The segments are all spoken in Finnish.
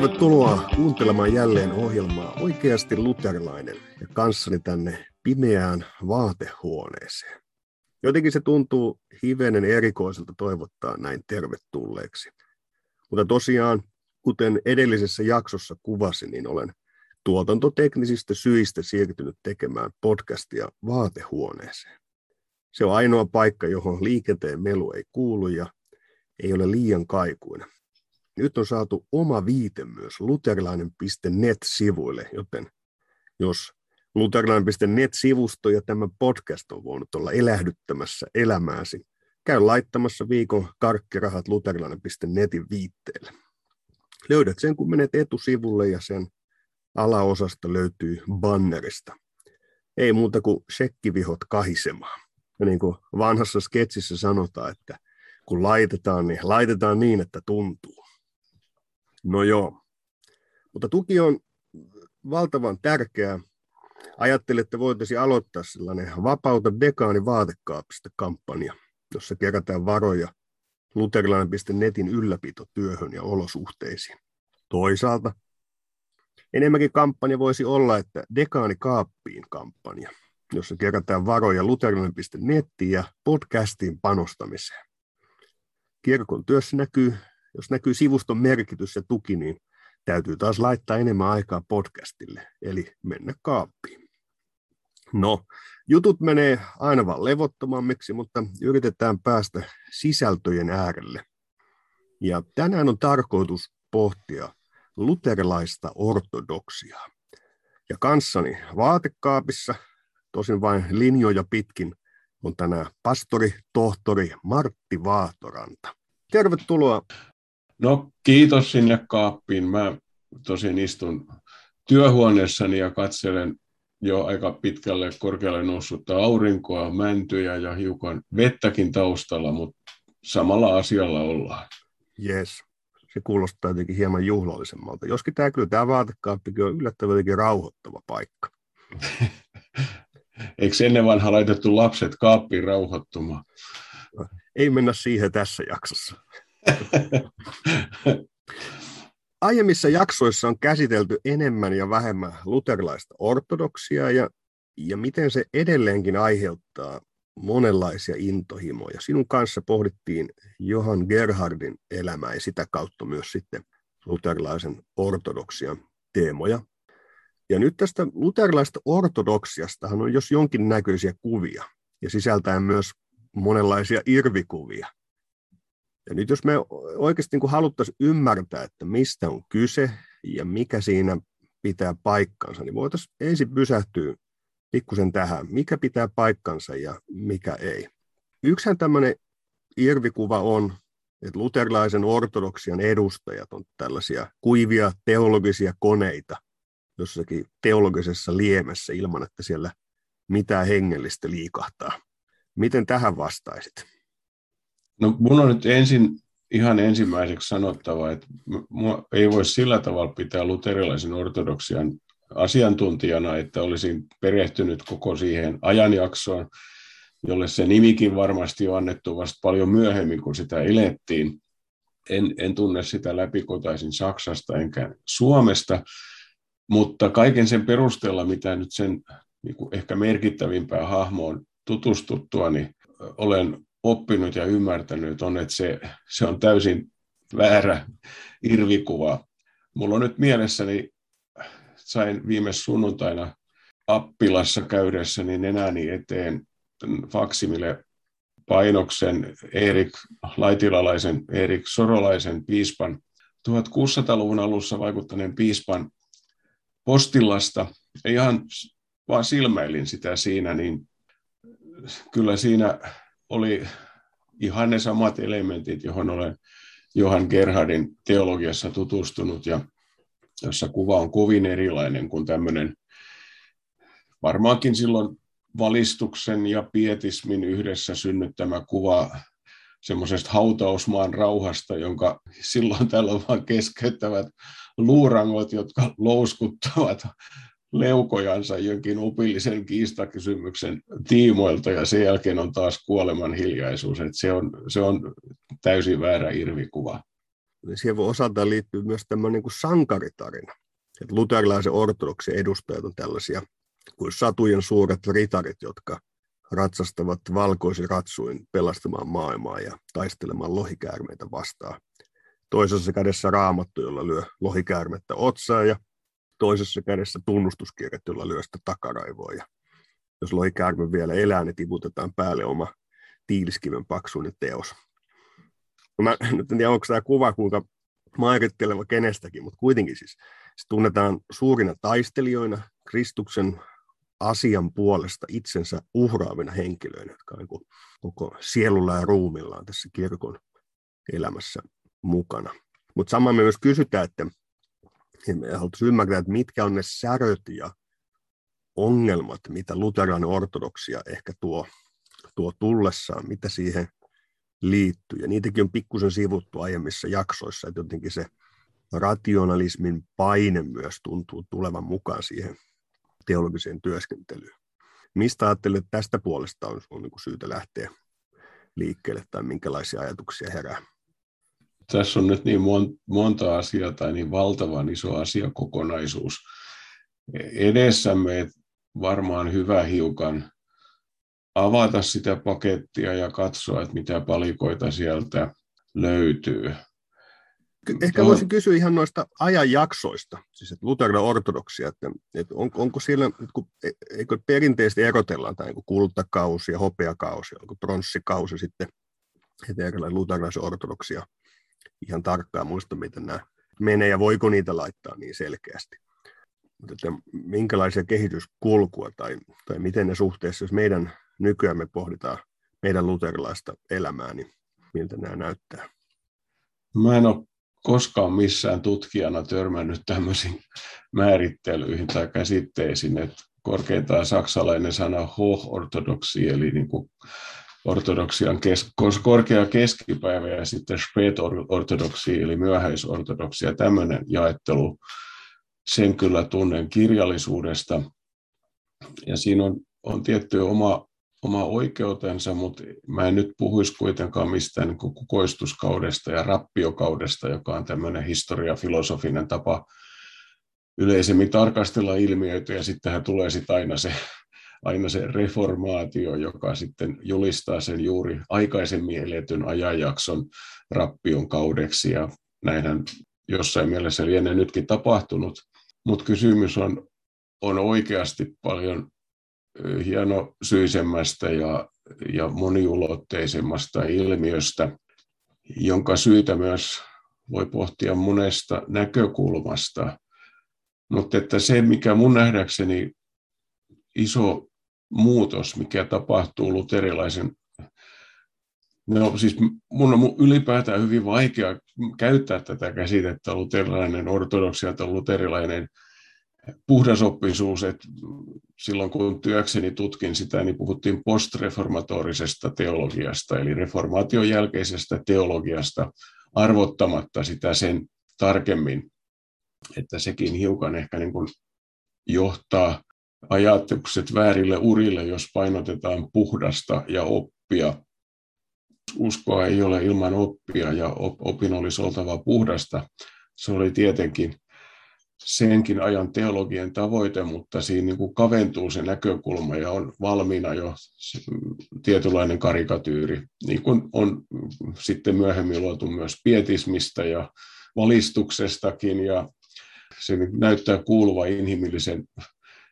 Tervetuloa kuuntelemaan jälleen ohjelmaa Oikeasti luterilainen ja kanssani tänne pimeään vaatehuoneeseen. Jotenkin se tuntuu hivenen erikoiselta toivottaa näin tervetulleeksi. Mutta tosiaan, kuten edellisessä jaksossa kuvasin, niin olen tuotantoteknisistä syistä siirtynyt tekemään podcastia vaatehuoneeseen. Se on ainoa paikka, johon liikenteen melu ei kuulu ja ei ole liian kaikuinen. Nyt on saatu oma viite myös luterilainen.net-sivuille, joten jos luterilainen.net-sivusto ja tämä podcast on voinut olla elähdyttämässä elämääsi, käy laittamassa viikon karkkirahat luterilainen.netin viitteelle. Löydät sen, kun menet etusivulle ja sen alaosasta löytyy bannerista. Ei muuta kuin shekkivihot kahisemaan. Ja niin kuin vanhassa sketsissä sanotaan, että kun laitetaan, niin laitetaan niin, että tuntuu. No joo. Mutta tuki on valtavan tärkeää. Ajattelin, että voitaisiin aloittaa sellainen Vapauta dekaani vaatekaapista kampanja, jossa kerätään varoja luterilainen.netin ylläpitotyöhön ja olosuhteisiin. Toisaalta enemmänkin kampanja voisi olla, että dekaani kaappiin kampanja, jossa kerätään varoja luterilainen.nettiin ja podcastiin panostamiseen. Kirkon työssä näkyy jos näkyy sivuston merkitys ja tuki, niin täytyy taas laittaa enemmän aikaa podcastille, eli mennä kaappiin. No, jutut menee aina vaan levottomammiksi, mutta yritetään päästä sisältöjen äärelle. Ja tänään on tarkoitus pohtia luterilaista ortodoksiaa. Ja kanssani vaatekaapissa, tosin vain linjoja pitkin, on tänään pastori, tohtori Martti Vaatoranta. Tervetuloa No kiitos sinne kaappiin. Mä tosin istun työhuoneessani ja katselen jo aika pitkälle korkealle noussutta aurinkoa, mäntyjä ja hiukan vettäkin taustalla, mutta samalla asialla ollaan. Yes. Se kuulostaa jotenkin hieman juhlallisemmalta. Joskin tämä kyllä tämä vaatekaappikin on yllättävän jotenkin rauhoittava paikka. Eikö ennen vanha laitettu lapset kaappiin rauhoittumaan? Ei mennä siihen tässä jaksossa. Aiemmissa jaksoissa on käsitelty enemmän ja vähemmän luterilaista ortodoksia ja, ja miten se edelleenkin aiheuttaa monenlaisia intohimoja. Sinun kanssa pohdittiin Johan Gerhardin elämää ja sitä kautta myös sitten luterilaisen ortodoksian teemoja. Ja nyt tästä luterilaista ortodoksiastahan on jos jonkin näköisiä kuvia ja sisältäen myös monenlaisia irvikuvia – ja nyt jos me oikeasti niin haluttaisiin ymmärtää, että mistä on kyse ja mikä siinä pitää paikkansa, niin voitaisiin ensin pysähtyä pikkusen tähän, mikä pitää paikkansa ja mikä ei. Yksihän tämmöinen irvikuva on, että luterilaisen ortodoksian edustajat on tällaisia kuivia teologisia koneita jossakin teologisessa liemessä ilman, että siellä mitään hengellistä liikahtaa. Miten tähän vastaisit? No mun on nyt ensin ihan ensimmäiseksi sanottava, että mua ei voi sillä tavalla pitää luterilaisen ortodoksian asiantuntijana, että olisin perehtynyt koko siihen ajanjaksoon, jolle se nimikin varmasti on annettu vasta paljon myöhemmin, kun sitä elettiin. En, en tunne sitä läpikotaisin Saksasta enkä Suomesta, mutta kaiken sen perusteella, mitä nyt sen niin kuin ehkä merkittävimpään hahmoon tutustuttua, niin olen oppinut ja ymmärtänyt on, että se, se on täysin väärä irvikuva. Mulla on nyt mielessäni, sain viime sunnuntaina Appilassa käydessäni nenäni eteen faksimille painoksen Erik Laitilalaisen, Erik Sorolaisen piispan 1600-luvun alussa vaikuttaneen piispan postillasta. Ihan vaan silmäilin sitä siinä, niin kyllä siinä oli ihan ne samat elementit, johon olen Johan Gerhardin teologiassa tutustunut ja jossa kuva on kovin erilainen kuin tämmöinen varmaankin silloin valistuksen ja pietismin yhdessä synnyttämä kuva semmoisesta hautausmaan rauhasta, jonka silloin tällä vaan keskeyttävät luurangot, jotka louskuttavat leukojansa jonkin opillisen kiistakysymyksen tiimoilta ja sen jälkeen on taas kuoleman hiljaisuus. Että se, on, se on täysin väärä irvikuva. siihen voi osaltaan liittyä myös tämmöinen niin kuin sankaritarina. Että luterilaisen ortodoksin edustajat on tällaisia kuin satujen suuret ritarit, jotka ratsastavat valkoisin ratsuin pelastamaan maailmaa ja taistelemaan lohikäärmeitä vastaan. Toisessa kädessä raamattu, jolla lyö lohikäärmettä otsaa ja toisessa kädessä tunnustuskirjat, jolla lyö sitä takaraivoa. Ja jos lohikäärme vielä elää, niin tiputetaan päälle oma tiiliskiven paksuinen teos. No mä nyt en tiedä, onko tämä kuva kuinka mairitteleva kenestäkin, mutta kuitenkin siis se tunnetaan suurina taistelijoina, Kristuksen asian puolesta itsensä uhraavina henkilöinä, jotka on niin koko sielulla ja ruumillaan tässä kirkon elämässä mukana. Mutta samaan me myös kysytään, että me haluaisimme ymmärtää, että mitkä on ne säröt ja ongelmat, mitä luterilainen ortodoksia ehkä tuo, tuo tullessaan, mitä siihen liittyy. Ja niitäkin on pikkusen sivuttu aiemmissa jaksoissa, että jotenkin se rationalismin paine myös tuntuu tulevan mukaan siihen teologiseen työskentelyyn. Mistä ajattelet, että tästä puolesta on, on niin syytä lähteä liikkeelle tai minkälaisia ajatuksia herää? Tässä on nyt niin monta asiaa tai niin valtavan iso asiakokonaisuus edessämme, että varmaan hyvä hiukan avata sitä pakettia ja katsoa, että mitä palikoita sieltä löytyy. Ehkä voisin kysyä ihan noista ajanjaksoista, siis että Luterin ortodoksia, että, että on, onko siellä, e, eikö perinteisesti erotellaan tämä niin kultakausi ja hopeakausi, onko pronssikausi sitten, että erilainen luterilaisen ortodoksia ihan tarkkaan muista, miten nämä menee ja voiko niitä laittaa niin selkeästi. Mutta että minkälaisia kehityskulkua tai, tai miten ne suhteessa, jos meidän nykyään me pohditaan meidän luterilaista elämää, niin miltä nämä näyttää? Mä en ole koskaan missään tutkijana törmännyt tämmöisiin määrittelyihin tai käsitteisiin, että korkeintaan saksalainen sana hoch-ortodoksi, eli niin kuin ortodoksian kes, korkea keskipäivä ja sitten spät-ortodoksi, eli myöhäisortodoksi, ja tämmöinen jaettelu, sen kyllä tunnen kirjallisuudesta. Ja siinä on, on tietty oma oma oikeutensa, mutta mä en nyt puhuisi kuitenkaan mistään niin kukoistuskaudesta ja rappiokaudesta, joka on tämmöinen historiafilosofinen tapa yleisemmin tarkastella ilmiöitä, ja sittenhän tulee sitten aina se, aina se reformaatio, joka sitten julistaa sen juuri aikaisemmin eletyn ajanjakson rappion kaudeksi, ja näinhän jossain mielessä lienee nytkin tapahtunut, mutta kysymys on, on oikeasti paljon hienosyisemmästä ja, ja moniulotteisemmasta ilmiöstä, jonka syitä myös voi pohtia monesta näkökulmasta. Mutta että se, mikä mun nähdäkseni iso muutos, mikä tapahtuu luterilaisen No siis mun on ylipäätään hyvin vaikea käyttää tätä käsitettä luterilainen ortodoksia tai luterilainen puhdasoppisuus, että silloin kun työkseni tutkin sitä, niin puhuttiin postreformatorisesta teologiasta, eli reformaation jälkeisestä teologiasta, arvottamatta sitä sen tarkemmin, että sekin hiukan ehkä niin kuin johtaa ajatukset väärille urille, jos painotetaan puhdasta ja oppia. Uskoa ei ole ilman oppia ja opin olisi oltava puhdasta. Se oli tietenkin senkin ajan teologien tavoite, mutta siinä niin kuin kaventuu se näkökulma ja on valmiina jo tietynlainen karikatyyri, niin kuin on sitten myöhemmin luotu myös pietismistä ja valistuksestakin ja se näyttää kuuluva inhimillisen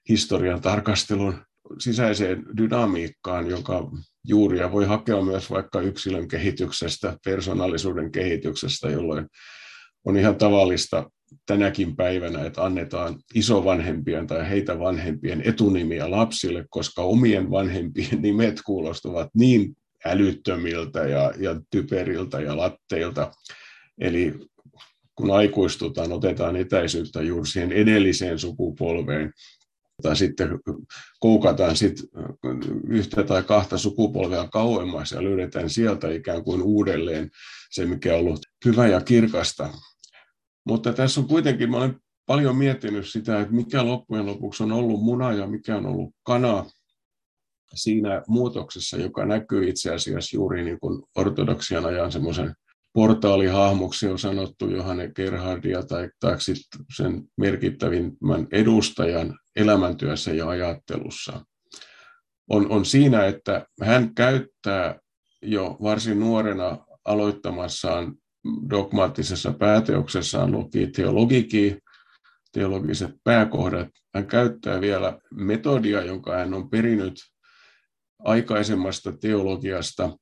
historian tarkastelun sisäiseen dynamiikkaan, joka juuria voi hakea myös vaikka yksilön kehityksestä, persoonallisuuden kehityksestä, jolloin on ihan tavallista tänäkin päivänä, että annetaan isovanhempien tai heitä vanhempien etunimiä lapsille, koska omien vanhempien nimet kuulostavat niin älyttömiltä ja, ja typeriltä ja latteilta. Eli kun aikuistutaan, otetaan etäisyyttä juuri siihen edelliseen sukupolveen, tai sitten koukataan sit yhtä tai kahta sukupolvea kauemmas ja löydetään sieltä ikään kuin uudelleen se, mikä on ollut hyvä ja kirkasta. Mutta tässä on kuitenkin, mä olen paljon miettinyt sitä, että mikä loppujen lopuksi on ollut muna ja mikä on ollut kana siinä muutoksessa, joka näkyy itse asiassa juuri niin kuin ortodoksian ajan semmoisen portaalihahmoksi on sanottu Johanne Gerhardia tai, tai sen merkittävimmän edustajan elämäntyössä ja ajattelussa, on, on siinä, että hän käyttää jo varsin nuorena aloittamassaan dogmaattisessa pääteoksessaan luki teologiki, teologiset pääkohdat. Hän käyttää vielä metodia, jonka hän on perinyt aikaisemmasta teologiasta,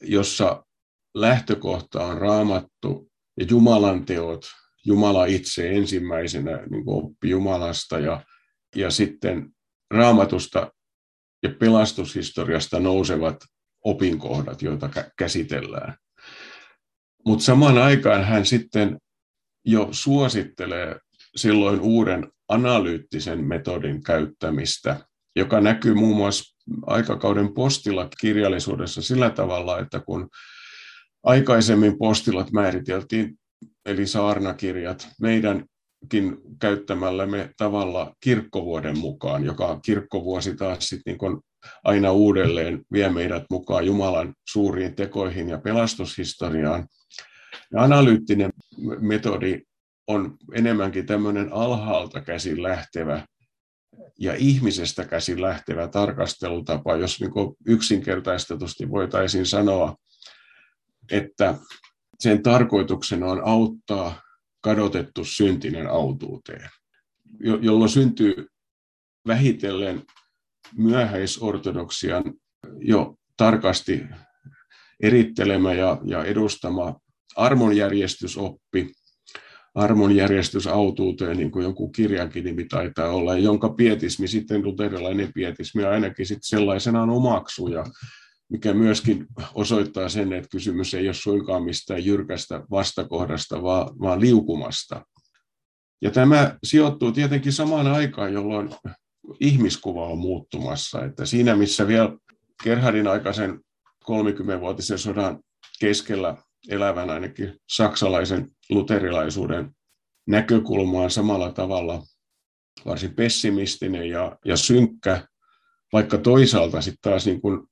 jossa lähtökohta on raamattu ja Jumalan teot, Jumala itse ensimmäisenä niin oppi Jumalasta ja, ja sitten raamatusta ja pelastushistoriasta nousevat opinkohdat, joita käsitellään. Mutta samaan aikaan hän sitten jo suosittelee silloin uuden analyyttisen metodin käyttämistä, joka näkyy muun muassa aikakauden postilla kirjallisuudessa sillä tavalla, että kun aikaisemmin postilat määriteltiin, eli saarnakirjat, meidänkin käyttämällämme tavalla kirkkovuoden mukaan, joka kirkkovuosi taas sitten niin aina uudelleen vie meidät mukaan Jumalan suuriin tekoihin ja pelastushistoriaan. Ja analyyttinen metodi on enemmänkin tämmöinen alhaalta käsin lähtevä ja ihmisestä käsin lähtevä tarkastelutapa, jos niin yksinkertaistetusti voitaisiin sanoa, että sen tarkoituksena on auttaa kadotettu syntinen autuuteen, jolloin syntyy vähitellen myöhäisortodoksian jo tarkasti erittelemä ja, ja edustama armonjärjestysoppi, armonjärjestys autuuteen, niin kuin jonkun kirjankin nimi taitaa olla, jonka pietismi sitten, luterilainen pietismi ainakin sitten sellaisenaan omaksuu, ja mikä myöskin osoittaa sen, että kysymys ei ole suinkaan mistään jyrkästä vastakohdasta, vaan, vaan liukumasta. Ja tämä sijoittuu tietenkin samaan aikaan, jolloin ihmiskuva on muuttumassa. Että siinä, missä vielä Gerhardin aikaisen 30-vuotisen sodan keskellä elävän ainakin saksalaisen luterilaisuuden näkökulmaan samalla tavalla varsin pessimistinen ja, ja synkkä, vaikka toisaalta sitten taas niin kuin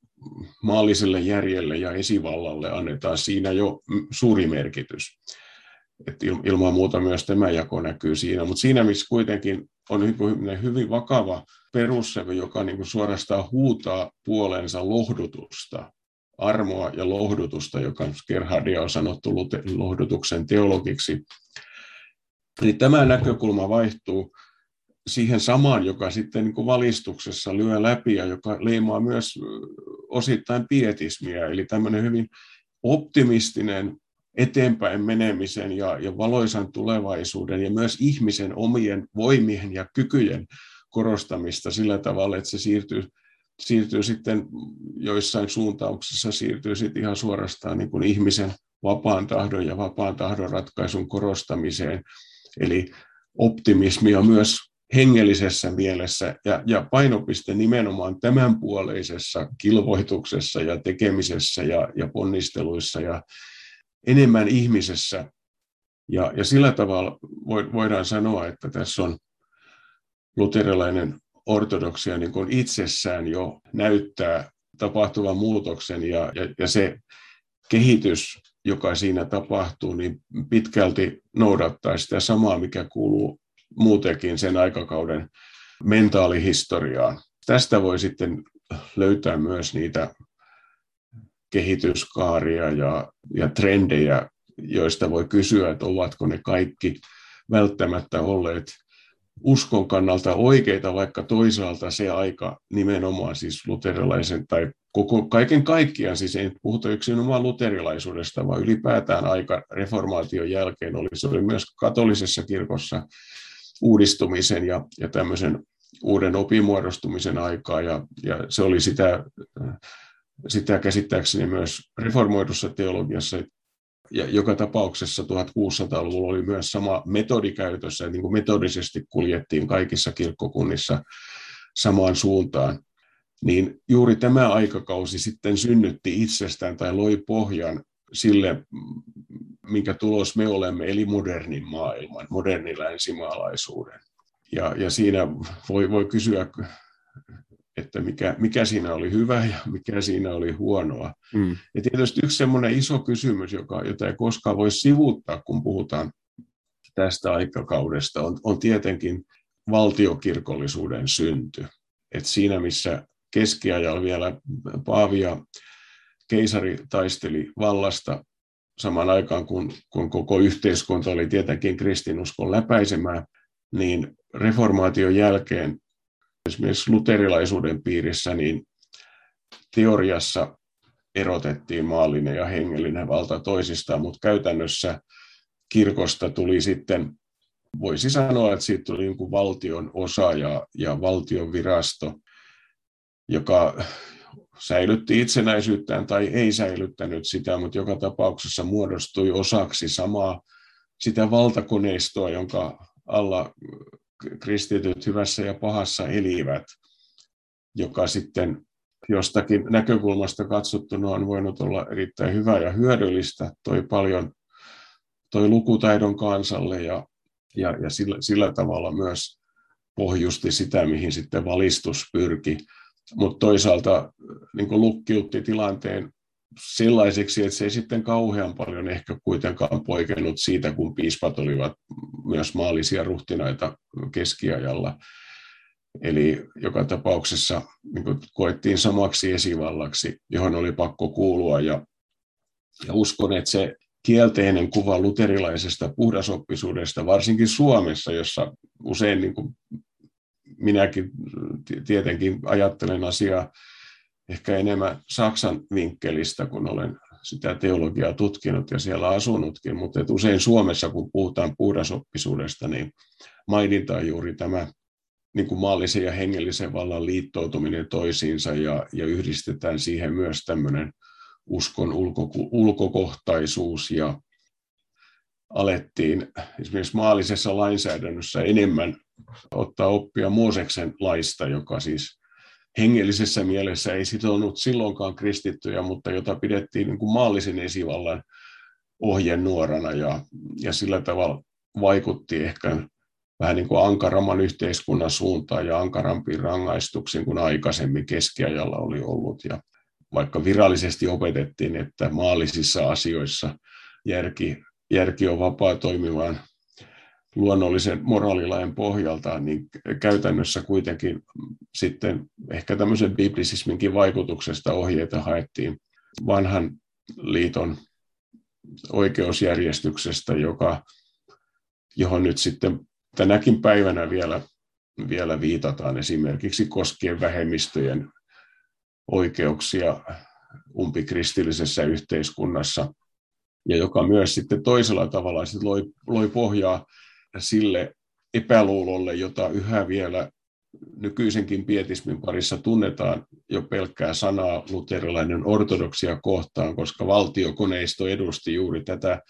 maalliselle järjelle ja esivallalle annetaan siinä jo suuri merkitys. Et ilman muuta myös tämä jako näkyy siinä, mutta siinä missä kuitenkin on hyvin vakava perussävy, joka niin kuin suorastaan huutaa puolensa lohdutusta, armoa ja lohdutusta, joka Gerhardia on sanottu lohdutuksen teologiksi. Niin tämä näkökulma vaihtuu siihen samaan, joka sitten niin kuin valistuksessa lyö läpi ja joka leimaa myös osittain pietismiä, eli tämmöinen hyvin optimistinen eteenpäin menemisen ja, ja valoisan tulevaisuuden ja myös ihmisen omien voimien ja kykyjen korostamista sillä tavalla, että se siirtyy, siirtyy sitten joissain suuntauksissa siirtyy sitten ihan suorastaan niin kuin ihmisen vapaan tahdon ja vapaan tahdon ratkaisun korostamiseen. Eli optimismia myös hengellisessä mielessä ja, ja painopiste nimenomaan tämänpuoleisessa kilvoituksessa ja tekemisessä ja, ja ponnisteluissa ja enemmän ihmisessä. Ja, ja sillä tavalla voidaan sanoa, että tässä on luterilainen ortodoksia niin kuin itsessään jo näyttää tapahtuvan muutoksen ja, ja, ja se kehitys, joka siinä tapahtuu, niin pitkälti noudattaa sitä samaa, mikä kuuluu muutenkin sen aikakauden mentaalihistoriaan. Tästä voi sitten löytää myös niitä kehityskaaria ja, ja trendejä, joista voi kysyä, että ovatko ne kaikki välttämättä olleet uskon kannalta oikeita, vaikka toisaalta se aika nimenomaan siis luterilaisen tai koko, kaiken kaikkiaan, siis ei puhuta yksinomaan luterilaisuudesta, vaan ylipäätään aika reformaation jälkeen oli, se oli myös katolisessa kirkossa uudistumisen ja, ja tämmöisen uuden opimuodostumisen aikaa, ja, ja se oli sitä, sitä käsittääkseni myös reformoidussa teologiassa, ja joka tapauksessa 1600-luvulla oli myös sama metodi käytössä, niin kuin metodisesti kuljettiin kaikissa kirkkokunnissa samaan suuntaan. Niin juuri tämä aikakausi sitten synnytti itsestään tai loi pohjan sille, minkä tulos me olemme, eli modernin maailman, modernin länsimaalaisuuden. Ja, ja siinä voi, voi kysyä että mikä, mikä siinä oli hyvä ja mikä siinä oli huonoa. Mm. Ja tietysti yksi semmoinen iso kysymys, joka, jota ei koskaan voi sivuuttaa, kun puhutaan tästä aikakaudesta, on, on tietenkin valtiokirkollisuuden synty. Et siinä, missä keskiajalla vielä Paavi ja keisari taisteli vallasta samaan aikaan, kun, kun koko yhteiskunta oli tietenkin kristinuskon läpäisemää, niin reformaation jälkeen esimerkiksi luterilaisuuden piirissä niin teoriassa erotettiin maallinen ja hengellinen valta toisistaan, mutta käytännössä kirkosta tuli sitten, voisi sanoa, että siitä tuli niin valtion osa ja, ja valtion virasto, joka säilytti itsenäisyyttään tai ei säilyttänyt sitä, mutta joka tapauksessa muodostui osaksi samaa sitä valtakoneistoa, jonka alla kristityt hyvässä ja pahassa elivät, joka sitten jostakin näkökulmasta katsottuna on voinut olla erittäin hyvä ja hyödyllistä, toi paljon toi lukutaidon kansalle ja, ja, ja sillä, sillä tavalla myös pohjusti sitä, mihin sitten valistus pyrki. Mutta toisaalta niin lukkiutti tilanteen sellaiseksi, että se ei sitten kauhean paljon ehkä kuitenkaan poikennut siitä, kun piispat olivat myös maallisia ruhtinaita keskiajalla. Eli joka tapauksessa niin koettiin samaksi esivallaksi, johon oli pakko kuulua. Ja, ja uskon, että se kielteinen kuva luterilaisesta puhdasoppisuudesta, varsinkin Suomessa, jossa usein niin kuin minäkin tietenkin ajattelen asiaa ehkä enemmän Saksan vinkkelistä, kun olen sitä teologiaa tutkinut ja siellä asunutkin, mutta että usein Suomessa, kun puhutaan puhdasoppisuudesta, niin maininta on juuri tämä niin kuin maallisen ja hengellisen vallan liittoutuminen toisiinsa ja, ja yhdistetään siihen myös tämmöinen uskon ulko, ulkokohtaisuus ja alettiin esimerkiksi maallisessa lainsäädännössä enemmän ottaa oppia Mooseksen laista, joka siis hengellisessä mielessä ei sitonut silloinkaan kristittyjä, mutta jota pidettiin niin kuin maallisen esivallan ohjenuorana ja, ja sillä tavalla vaikutti ehkä vähän niin kuin ankaramman yhteiskunnan suuntaan ja ankarampiin rangaistuksiin kuin aikaisemmin keskiajalla oli ollut. Ja vaikka virallisesti opetettiin, että maallisissa asioissa järki, järki on vapaa toimimaan luonnollisen moraalilain pohjalta, niin käytännössä kuitenkin sitten ehkä tämmöisen biblisisminkin vaikutuksesta ohjeita haettiin vanhan liiton oikeusjärjestyksestä, joka, johon nyt sitten tänäkin päivänä vielä, vielä viitataan esimerkiksi koskien vähemmistöjen oikeuksia umpikristillisessä yhteiskunnassa, ja joka myös sitten toisella tavalla sitten loi, loi pohjaa sille epäluulolle, jota yhä vielä nykyisenkin pietismin parissa tunnetaan jo pelkkää sanaa luterilainen ortodoksia kohtaan, koska valtiokoneisto edusti juuri tätä,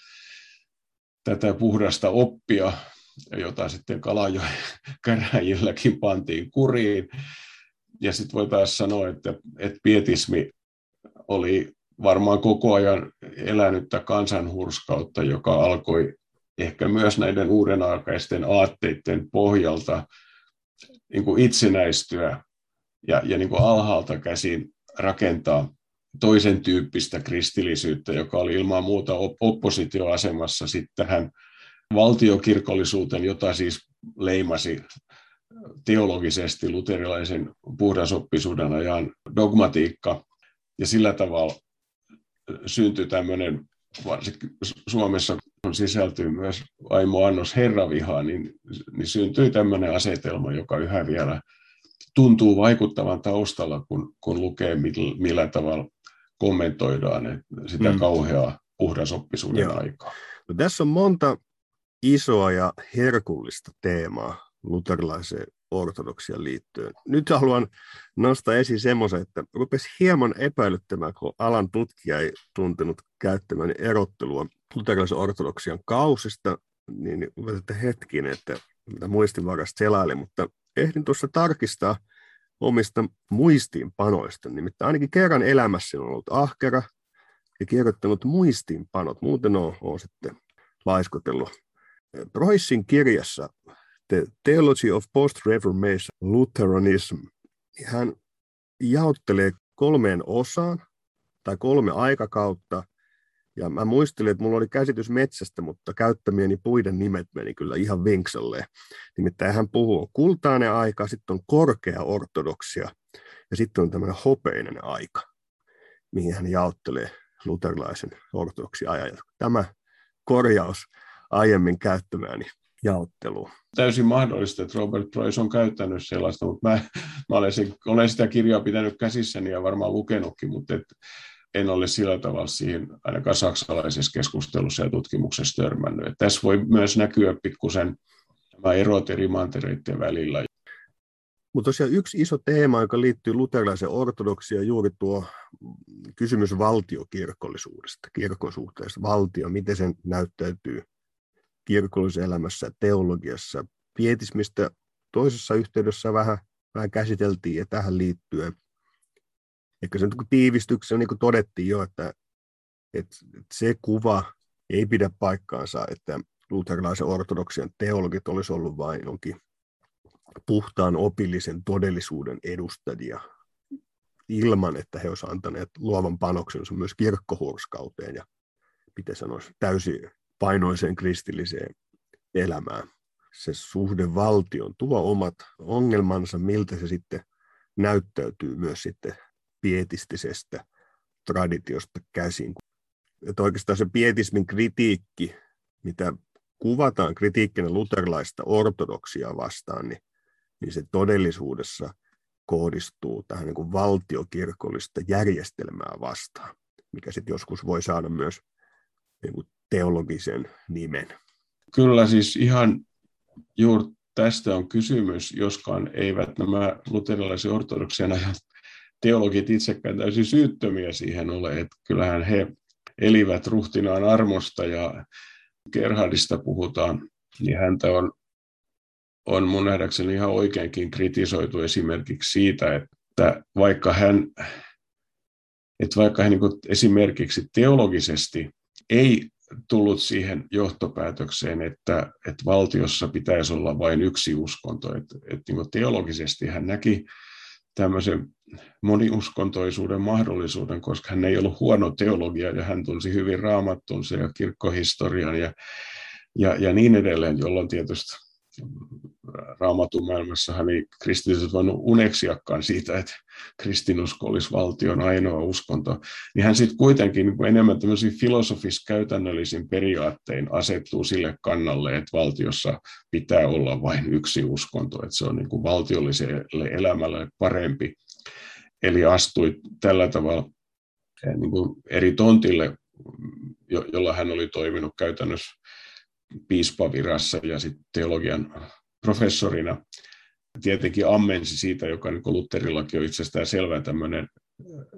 tätä puhdasta oppia, jota sitten Kalajoen käräjilläkin pantiin kuriin. Ja sitten voitaisiin sanoa, että, että pietismi oli varmaan koko ajan elänyttä kansanhurskautta, joka alkoi ehkä myös näiden uudenaikaisten aatteiden pohjalta niin kuin itsenäistyä ja, ja niin kuin alhaalta käsin rakentaa toisen tyyppistä kristillisyyttä, joka oli ilman muuta oppositioasemassa sitten tähän valtiokirkollisuuteen, jota siis leimasi teologisesti luterilaisen puhdasoppisuuden ajan dogmatiikka. Ja sillä tavalla syntyi tämmöinen, varsinkin Suomessa kun sisältyy myös Aimo Annos herravihaa, niin, niin syntyi tämmöinen asetelma, joka yhä vielä tuntuu vaikuttavan taustalla, kun, kun lukee, millä, millä tavalla kommentoidaan sitä mm. kauheaa puhdasoppisuuden Joo. aikaa. No, tässä on monta isoa ja herkullista teemaa luterilaiseen ortodoksian liittyen. Nyt haluan nostaa esiin semmoisen, että rupesi hieman epäilyttämään, kun alan tutkija ei tuntenut käyttämään erottelua luterilaisen ortodoksian kausista, niin että hetkin, että mitä muistinvarasta selaili, mutta ehdin tuossa tarkistaa omista muistiinpanoista. Nimittäin ainakin kerran elämässä on ollut ahkera ja kirjoittanut muistiinpanot. Muuten on, on sitten laiskotellut. Roissin kirjassa The Theology of Post-Reformation Lutheranism hän jaottelee kolmeen osaan tai kolme aikakautta. Ja mä muistelin, että mulla oli käsitys metsästä, mutta käyttämieni puiden nimet meni kyllä ihan vinksalle. Nimittäin hän puhuu kultainen aika, sitten on korkea ortodoksia ja sitten on tämmöinen hopeinen aika, mihin hän jaottelee luterilaisen ortodoksi ajan. Tämä korjaus aiemmin käyttämääni jaotteluun. Täysin mahdollista, että Robert Price on käyttänyt sellaista, mutta mä, mä olen, se, olen sitä kirjaa pitänyt käsissäni ja varmaan lukenutkin, mutta et, en ole sillä tavalla siihen ainakaan saksalaisessa keskustelussa ja tutkimuksessa törmännyt. Et tässä voi myös näkyä pikkusen nämä erot eri mantereiden välillä. Mutta tosiaan yksi iso teema, joka liittyy luterilaisen ortodoksiaan, juuri tuo kysymys valtiokirkollisuudesta, kirkon suhteesta. Valtio, miten se näyttäytyy kirkollisessa elämässä, teologiassa. Pietismistä toisessa yhteydessä vähän, vähän käsiteltiin ja tähän liittyen. Ehkä sen tiivistyksessä niin kuin todettiin jo, että, että se kuva ei pidä paikkaansa, että luterilaisen ortodoksian teologit olisi ollut vain jonkin puhtaan opillisen todellisuuden edustajia ilman, että he olisivat antaneet luovan panoksensa myös kirkkohurskauteen ja miten sanoisi, täysin painoiseen kristilliseen elämään. Se suhde valtion tuo omat ongelmansa, miltä se sitten näyttäytyy myös sitten pietistisestä traditiosta käsin. Että oikeastaan se pietismin kritiikki, mitä kuvataan kritiikkinä luterilaista ortodoksia vastaan, niin, niin se todellisuudessa kohdistuu tähän niin kuin valtiokirkollista järjestelmää vastaan, mikä sitten joskus voi saada myös niin kuin teologisen nimen. Kyllä siis ihan juuri tästä on kysymys, joskaan eivät nämä luterilaisen ortodoksien ajan teologit itsekään täysin syyttömiä siihen ole, että kyllähän he elivät ruhtinaan armosta ja Gerhardista puhutaan, niin häntä on, on mun nähdäkseni ihan oikeinkin kritisoitu esimerkiksi siitä, että vaikka hän, että vaikka hän niin esimerkiksi teologisesti ei tullut siihen johtopäätökseen, että, että valtiossa pitäisi olla vain yksi uskonto. Että, että niin teologisesti hän näki tämmöisen moniuskontoisuuden mahdollisuuden, koska hän ei ollut huono teologia ja hän tunsi hyvin raamattunsa ja kirkkohistorian ja, ja, ja niin edelleen, jolloin tietysti raamatun maailmassahan ei kristilliset voinut uneksiakaan siitä, että kristinusko olisi valtion ainoa uskonto, niin hän sitten kuitenkin niin enemmän tämmöisiin filosofis-käytännöllisin periaattein asettuu sille kannalle, että valtiossa pitää olla vain yksi uskonto, että se on niin kuin valtiolliselle elämälle parempi. Eli astui tällä tavalla eh, niin kuin eri tontille, jolla hän oli toiminut käytännössä piispavirassa ja sitten teologian professorina. Tietenkin ammensi siitä, joka niin Luterillakin on itsestään selvä tämmöinen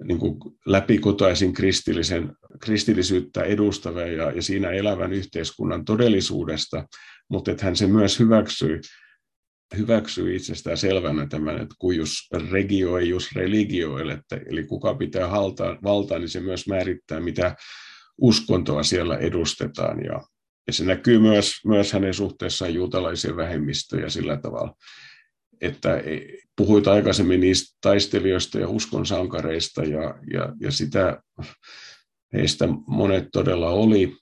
niin kuin läpikotaisin kristillisen, kristillisyyttä edustava ja, ja siinä elävän yhteiskunnan todellisuudesta, mutta että hän se myös hyväksyi, hyväksyi itsestään selvänä tämän, että kujus regio ei just religio, eli kuka pitää haltaa, valtaa, niin se myös määrittää, mitä uskontoa siellä edustetaan. Ja, ja se näkyy myös, myös hänen suhteessaan juutalaisia vähemmistöjä sillä tavalla, että puhuit aikaisemmin niistä taistelijoista ja uskon sankareista ja, ja, ja sitä heistä monet todella oli,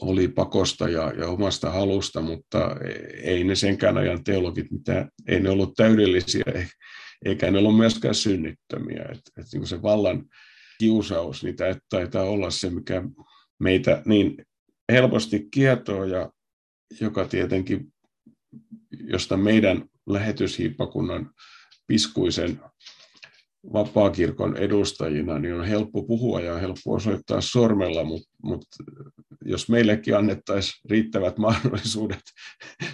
oli pakosta ja, ja omasta halusta, mutta ei ne senkään ajan teologit, mitä, ei ne ollut täydellisiä, eikä ne ollut myöskään synnittömiä. Et, et niin se vallan kiusaus, niin taitaa olla se, mikä meitä niin helposti kietoa ja joka tietenkin, josta meidän lähetyshiippakunnan piskuisen vapaakirkon edustajina, niin on helppo puhua ja helppo osoittaa sormella, mutta, mutta jos meillekin annettaisiin riittävät mahdollisuudet,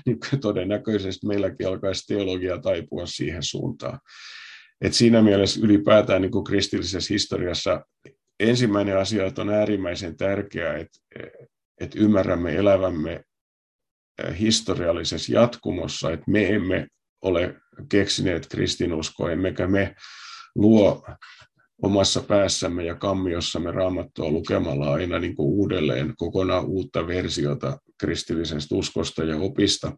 niin todennäköisesti meilläkin alkaisi teologia taipua siihen suuntaan. Et siinä mielessä ylipäätään niin kuin kristillisessä historiassa ensimmäinen asia, että on äärimmäisen tärkeää, että että ymmärrämme elävämme historiallisessa jatkumossa, että me emme ole keksineet kristinuskoa, emmekä me luo omassa päässämme ja kammiossamme raamattua lukemalla aina niin kuin uudelleen kokonaan uutta versiota kristillisestä uskosta ja opista,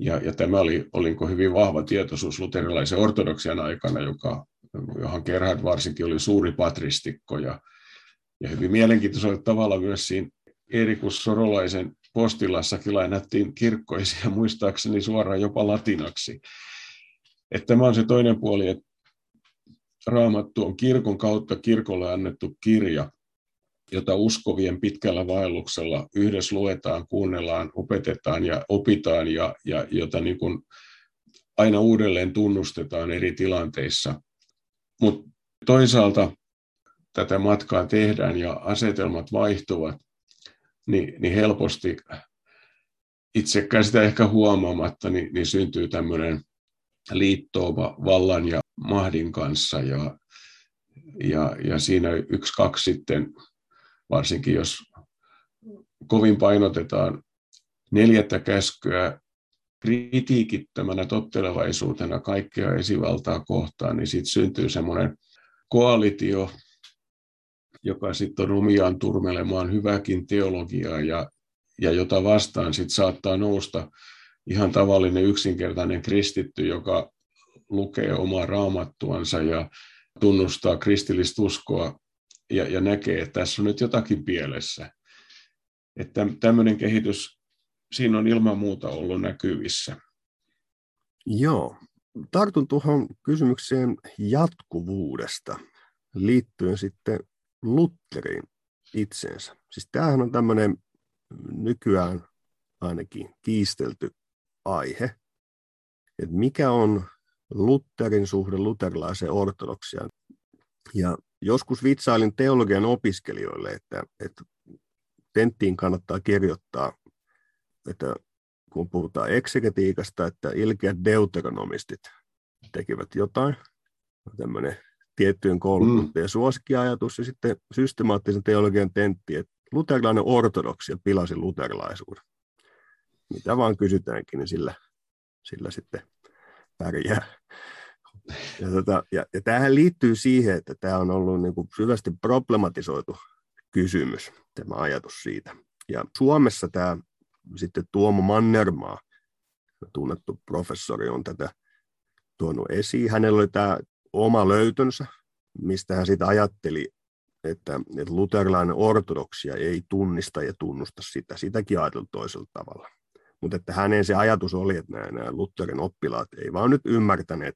Ja, ja tämä oli, oli niin hyvin vahva tietoisuus luterilaisen ortodoksian aikana, joka, johon Gerhard varsinkin oli suuri patristikko. Ja, ja hyvin mielenkiintoisella tavalla myös siinä Erikus Sorolaisen postilassakin lainattiin kirkkoisia muistaakseni suoraan jopa latinaksi. Että tämä on se toinen puoli, että Raamattu on kirkon kautta kirkolle annettu kirja, jota uskovien pitkällä vaelluksella yhdessä luetaan, kuunnellaan, opetetaan ja opitaan ja, ja jota niin kuin aina uudelleen tunnustetaan eri tilanteissa. Mutta toisaalta tätä matkaa tehdään ja asetelmat vaihtuvat, niin, niin helposti itsekään sitä ehkä huomaamatta, niin, niin syntyy tämmöinen liittooma vallan ja mahdin kanssa ja, ja, ja siinä yksi, kaksi sitten, varsinkin jos kovin painotetaan neljättä käskyä kritiikittömänä tottelevaisuutena kaikkea esivaltaa kohtaan, niin siitä syntyy semmoinen koalitio, joka sitten on omiaan turmelemaan hyväkin teologiaa ja, ja jota vastaan sitten saattaa nousta ihan tavallinen yksinkertainen kristitty, joka lukee omaa raamattuansa ja tunnustaa kristillistä uskoa ja, ja näkee, että tässä on nyt jotakin pielessä. Että tämmöinen kehitys, siinä on ilman muuta ollut näkyvissä. Joo. Tartun tuohon kysymykseen jatkuvuudesta liittyen sitten Lutherin itseensä. Siis tämähän on tämmöinen nykyään ainakin kiistelty aihe, että mikä on Lutherin suhde luterilaiseen ortodoksiaan. Ja joskus vitsailin teologian opiskelijoille, että, että tenttiin kannattaa kirjoittaa, että kun puhutaan eksegetiikasta, että ilkeät deuteronomistit tekivät jotain, tämmöinen tiettyjen koulutuntien mm. suosikkiajatus, ja sitten systemaattisen teologian tentti, että luterilainen ortodoksia pilasi luterilaisuuden. Mitä vaan kysytäänkin, niin sillä, sillä sitten pärjää. Ja, tota, ja, ja tämähän liittyy siihen, että tämä on ollut niin kuin syvästi problematisoitu kysymys, tämä ajatus siitä. Ja Suomessa tämä sitten Tuomo Mannermaa, tunnettu professori, on tätä tuonut esiin. Hänellä oli tämä oma löytönsä, mistä hän sitten ajatteli, että, että luterilainen ortodoksia ei tunnista ja tunnusta sitä. Sitäkin ajateltu toisella tavalla. Mutta että hänen se ajatus oli, että nämä, nämä Lutherin oppilaat ei vaan nyt ymmärtäneet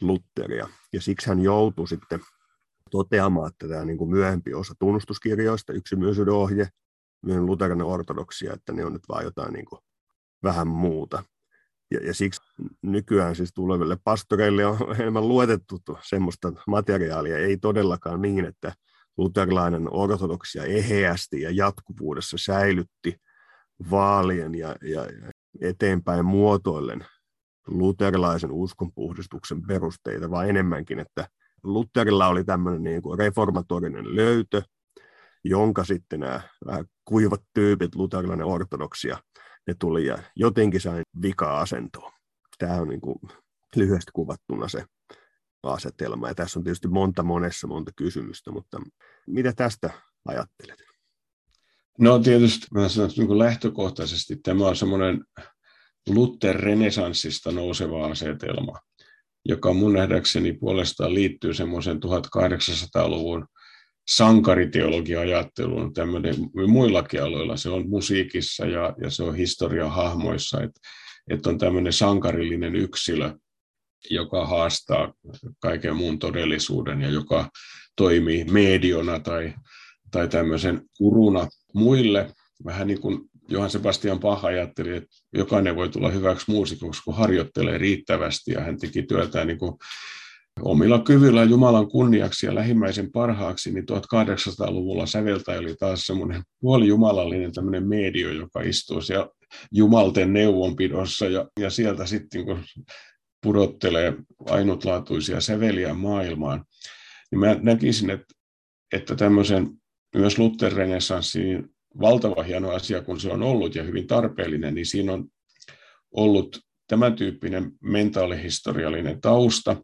Lutheria. Ja siksi hän joutui sitten toteamaan, että tämä niin kuin myöhempi osa tunnustuskirjoista, yksimyisyyden ohje, myöhemmin luterilainen ortodoksia, että ne on nyt vaan jotain niin kuin vähän muuta. Ja, ja siksi nykyään siis tuleville pastoreille on enemmän luetettu semmoista materiaalia, ei todellakaan niin, että luterilainen ortodoksia eheästi ja jatkuvuudessa säilytti vaalien ja, ja, eteenpäin muotoillen luterilaisen uskonpuhdistuksen perusteita, vaan enemmänkin, että Lutherilla oli tämmöinen niin kuin reformatorinen löytö, jonka sitten nämä vähän kuivat tyypit, luterilainen ortodoksia, ne tuli ja jotenkin sain vika-asentoa. Tämä on niin kuin lyhyesti kuvattuna se asetelma. Ja tässä on tietysti monta monessa monta kysymystä, mutta mitä tästä ajattelet? No tietysti mä sanon, että niin lähtökohtaisesti tämä on semmoinen Luther-renesanssista nouseva asetelma, joka mun nähdäkseni puolestaan liittyy semmoisen 1800-luvun sankariteologia-ajatteluun tämmöinen muillakin aloilla. Se on musiikissa ja, ja se on historian hahmoissa, että, että on tämmöinen sankarillinen yksilö, joka haastaa kaiken muun todellisuuden ja joka toimii mediona tai, tai tämmöisen kuruna muille. Vähän niin kuin Johan Sebastian Bach ajatteli, että jokainen voi tulla hyväksi muusikoksi, kun harjoittelee riittävästi, ja hän teki työtään niin kuin omilla kyvyillä Jumalan kunniaksi ja lähimmäisen parhaaksi, niin 1800-luvulla säveltäjä oli taas semmoinen puolijumalallinen tämmöinen medio, joka istuu siellä jumalten neuvonpidossa, ja, ja sieltä sitten kun pudottelee ainutlaatuisia säveliä maailmaan, niin mä näkisin, että, että tämmöisen myös Luther-renessanssiin valtava hieno asia, kun se on ollut ja hyvin tarpeellinen, niin siinä on ollut tämän tyyppinen mentaalihistoriallinen tausta,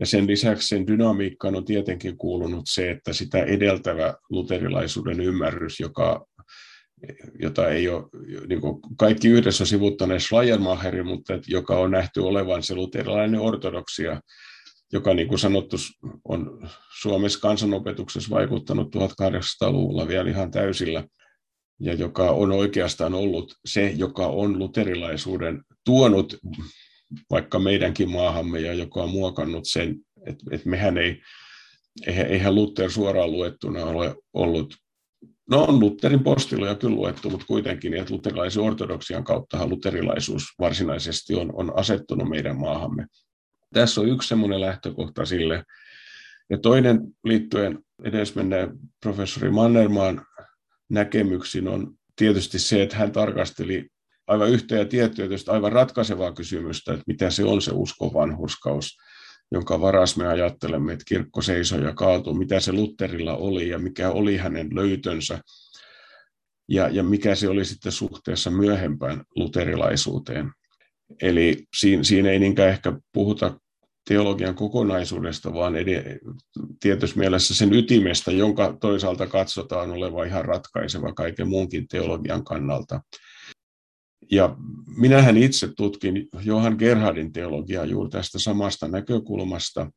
ja sen lisäksi sen dynamiikkaan on tietenkin kuulunut se, että sitä edeltävä luterilaisuuden ymmärrys, joka jota ei ole niin kuin kaikki yhdessä sivuttaneet Schleiermacherin, mutta joka on nähty olevan se luterilainen ortodoksia, joka niin kuin sanottu on Suomessa kansanopetuksessa vaikuttanut 1800-luvulla vielä ihan täysillä ja joka on oikeastaan ollut se, joka on luterilaisuuden tuonut vaikka meidänkin maahamme ja joka on muokannut sen, että, että mehän ei, eihän Luther suoraan luettuna ole ollut, no on Lutherin postiloja kyllä luettu, mutta kuitenkin, että luterilaisen ortodoksian kautta luterilaisuus varsinaisesti on, on asettunut meidän maahamme. Tässä on yksi semmoinen lähtökohta sille. Ja toinen liittyen edesmenneen professori Mannermaan näkemyksiin on tietysti se, että hän tarkasteli aivan yhtä ja tiettyä aivan ratkaisevaa kysymystä, että mitä se on se uskon vanhurskaus, jonka varas me ajattelemme, että kirkko seisoi ja kaatui, mitä se Lutterilla oli ja mikä oli hänen löytönsä ja, ja mikä se oli sitten suhteessa myöhempään luterilaisuuteen. Eli siinä, siinä ei niinkään ehkä puhuta teologian kokonaisuudesta, vaan tietyssä mielessä sen ytimestä, jonka toisaalta katsotaan olevan ihan ratkaiseva kaiken muunkin teologian kannalta. Ja minähän itse tutkin Johan Gerhardin teologiaa juuri tästä samasta näkökulmasta.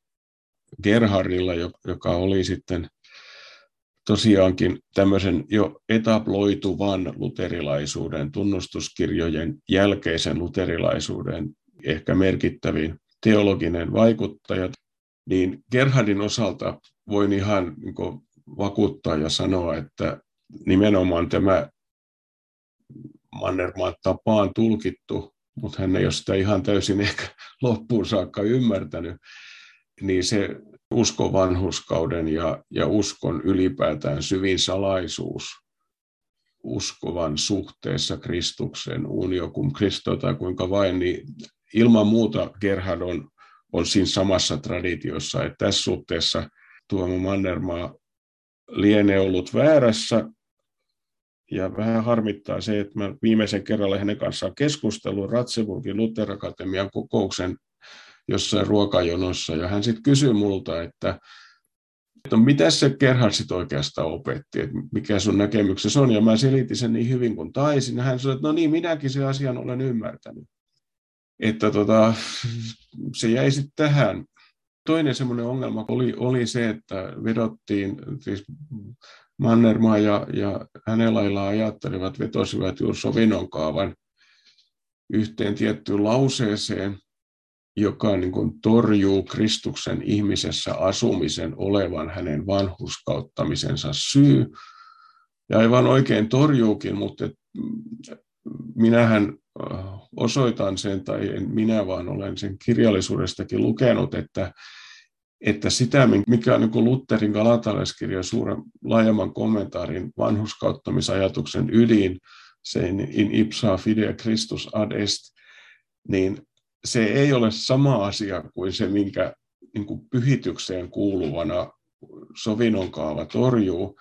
Gerhardilla, joka oli sitten tosiaankin tämmöisen jo etabloituvan luterilaisuuden, tunnustuskirjojen jälkeisen luterilaisuuden ehkä merkittävin teologinen vaikuttaja, niin Gerhardin osalta voin ihan niin vakuuttaa ja sanoa, että nimenomaan tämä Mannermaan tapaan tulkittu, mutta hän ei ole sitä ihan täysin ehkä loppuun saakka ymmärtänyt, niin se uskon vanhuskauden ja, ja uskon ylipäätään syvin salaisuus uskovan suhteessa Kristuksen, unio cum Christo tai kuinka vain, niin ilman muuta Gerhard on, on siinä samassa traditiossa, että tässä suhteessa Tuomo Mannermaa lienee ollut väärässä, ja vähän harmittaa se, että mä viimeisen kerralla hänen kanssaan keskustelun Ratseburgin Lutherakatemian kokouksen jossain ruokajonossa, ja hän sitten kysyi multa, että, että mitä se Gerhard sitten oikeastaan opetti, että mikä sun näkemyksessä on, ja mä selitin sen niin hyvin kuin taisin, ja hän sanoi, että no niin, minäkin sen asian olen ymmärtänyt. Että tota, se jäi sitten tähän. Toinen semmoinen ongelma oli, oli se, että vedottiin, siis Mannermaa ja, ja hänen laillaan ajattelivat, vetosivat juuri sovinnon kaavan yhteen tiettyyn lauseeseen, joka niin kuin torjuu Kristuksen ihmisessä asumisen olevan hänen vanhuskauttamisensa syy. Ja aivan oikein torjuukin, mutta minähän äh, osoitan sen, tai en minä vaan olen sen kirjallisuudestakin lukenut, että että sitä, mikä on niin Lutherin galatalaiskirjan suuren laajemman kommentaarin vanhuskauttamisajatuksen ydin, se in ipsa fidea Christus ad est, niin se ei ole sama asia kuin se, minkä niin kuin pyhitykseen kuuluvana sovinnonkaava torjuu.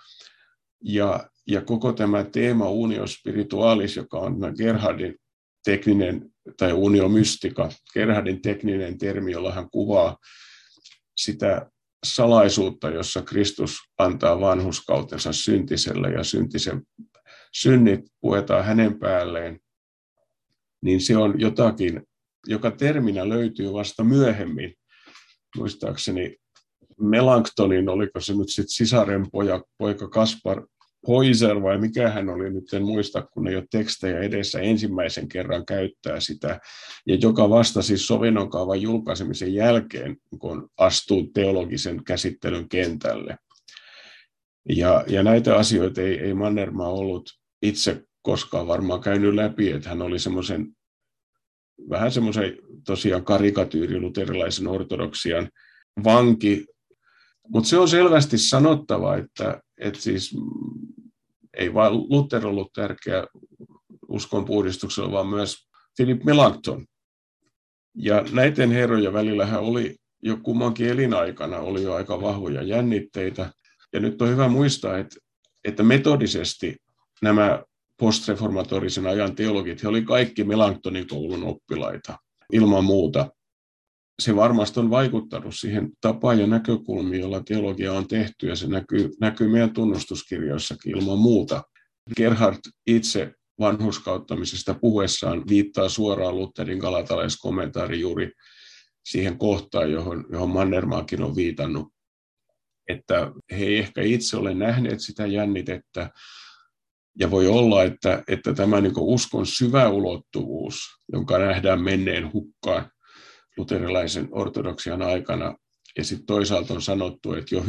Ja, ja koko tämä teema unio spiritualis, joka on Gerhardin tekninen, tai unio mystika, Gerhardin tekninen termi, jolla hän kuvaa sitä salaisuutta, jossa Kristus antaa vanhuskautensa syntiselle ja syntisen synnit puetaan hänen päälleen, niin se on jotakin, joka terminä löytyy vasta myöhemmin. Muistaakseni Melanktonin, oliko se nyt sitten sisaren poika Kaspar Poiser vai mikä hän oli, nyt en muista, kun ei ole tekstejä edessä, ensimmäisen kerran käyttää sitä, ja joka vasta siis sovinnonkaavan julkaisemisen jälkeen, kun astuu teologisen käsittelyn kentälle. Ja, ja näitä asioita ei, ei Mannermaa ollut itse koskaan varmaan käynyt läpi, että hän oli semmoisen vähän semmoisen tosiaan karikatyyri luterilaisen ortodoksian vanki, mutta se on selvästi sanottava, että, että siis ei vain Luther ollut tärkeä uskon puhdistuksella, vaan myös Philip Melanchthon. Ja näiden herrojen välillä oli jo kummankin elinaikana oli jo aika vahvoja jännitteitä. Ja nyt on hyvä muistaa, että, että metodisesti nämä postreformatorisen ajan teologit, he olivat kaikki Melanchtonin koulun oppilaita ilman muuta se varmasti on vaikuttanut siihen tapaan ja näkökulmiin, jolla teologia on tehty, ja se näkyy, näkyy meidän tunnustuskirjoissakin ilman muuta. Gerhard itse vanhuskauttamisesta puhuessaan viittaa suoraan Lutherin galatalaiskomentaari juuri siihen kohtaan, johon, johon Mannermaakin on viitannut, että he ei ehkä itse ole nähneet sitä jännitettä, ja voi olla, että, että tämä niin uskon syvä ulottuvuus, jonka nähdään menneen hukkaan luterilaisen ortodoksian aikana, ja sitten toisaalta on sanottu, että jo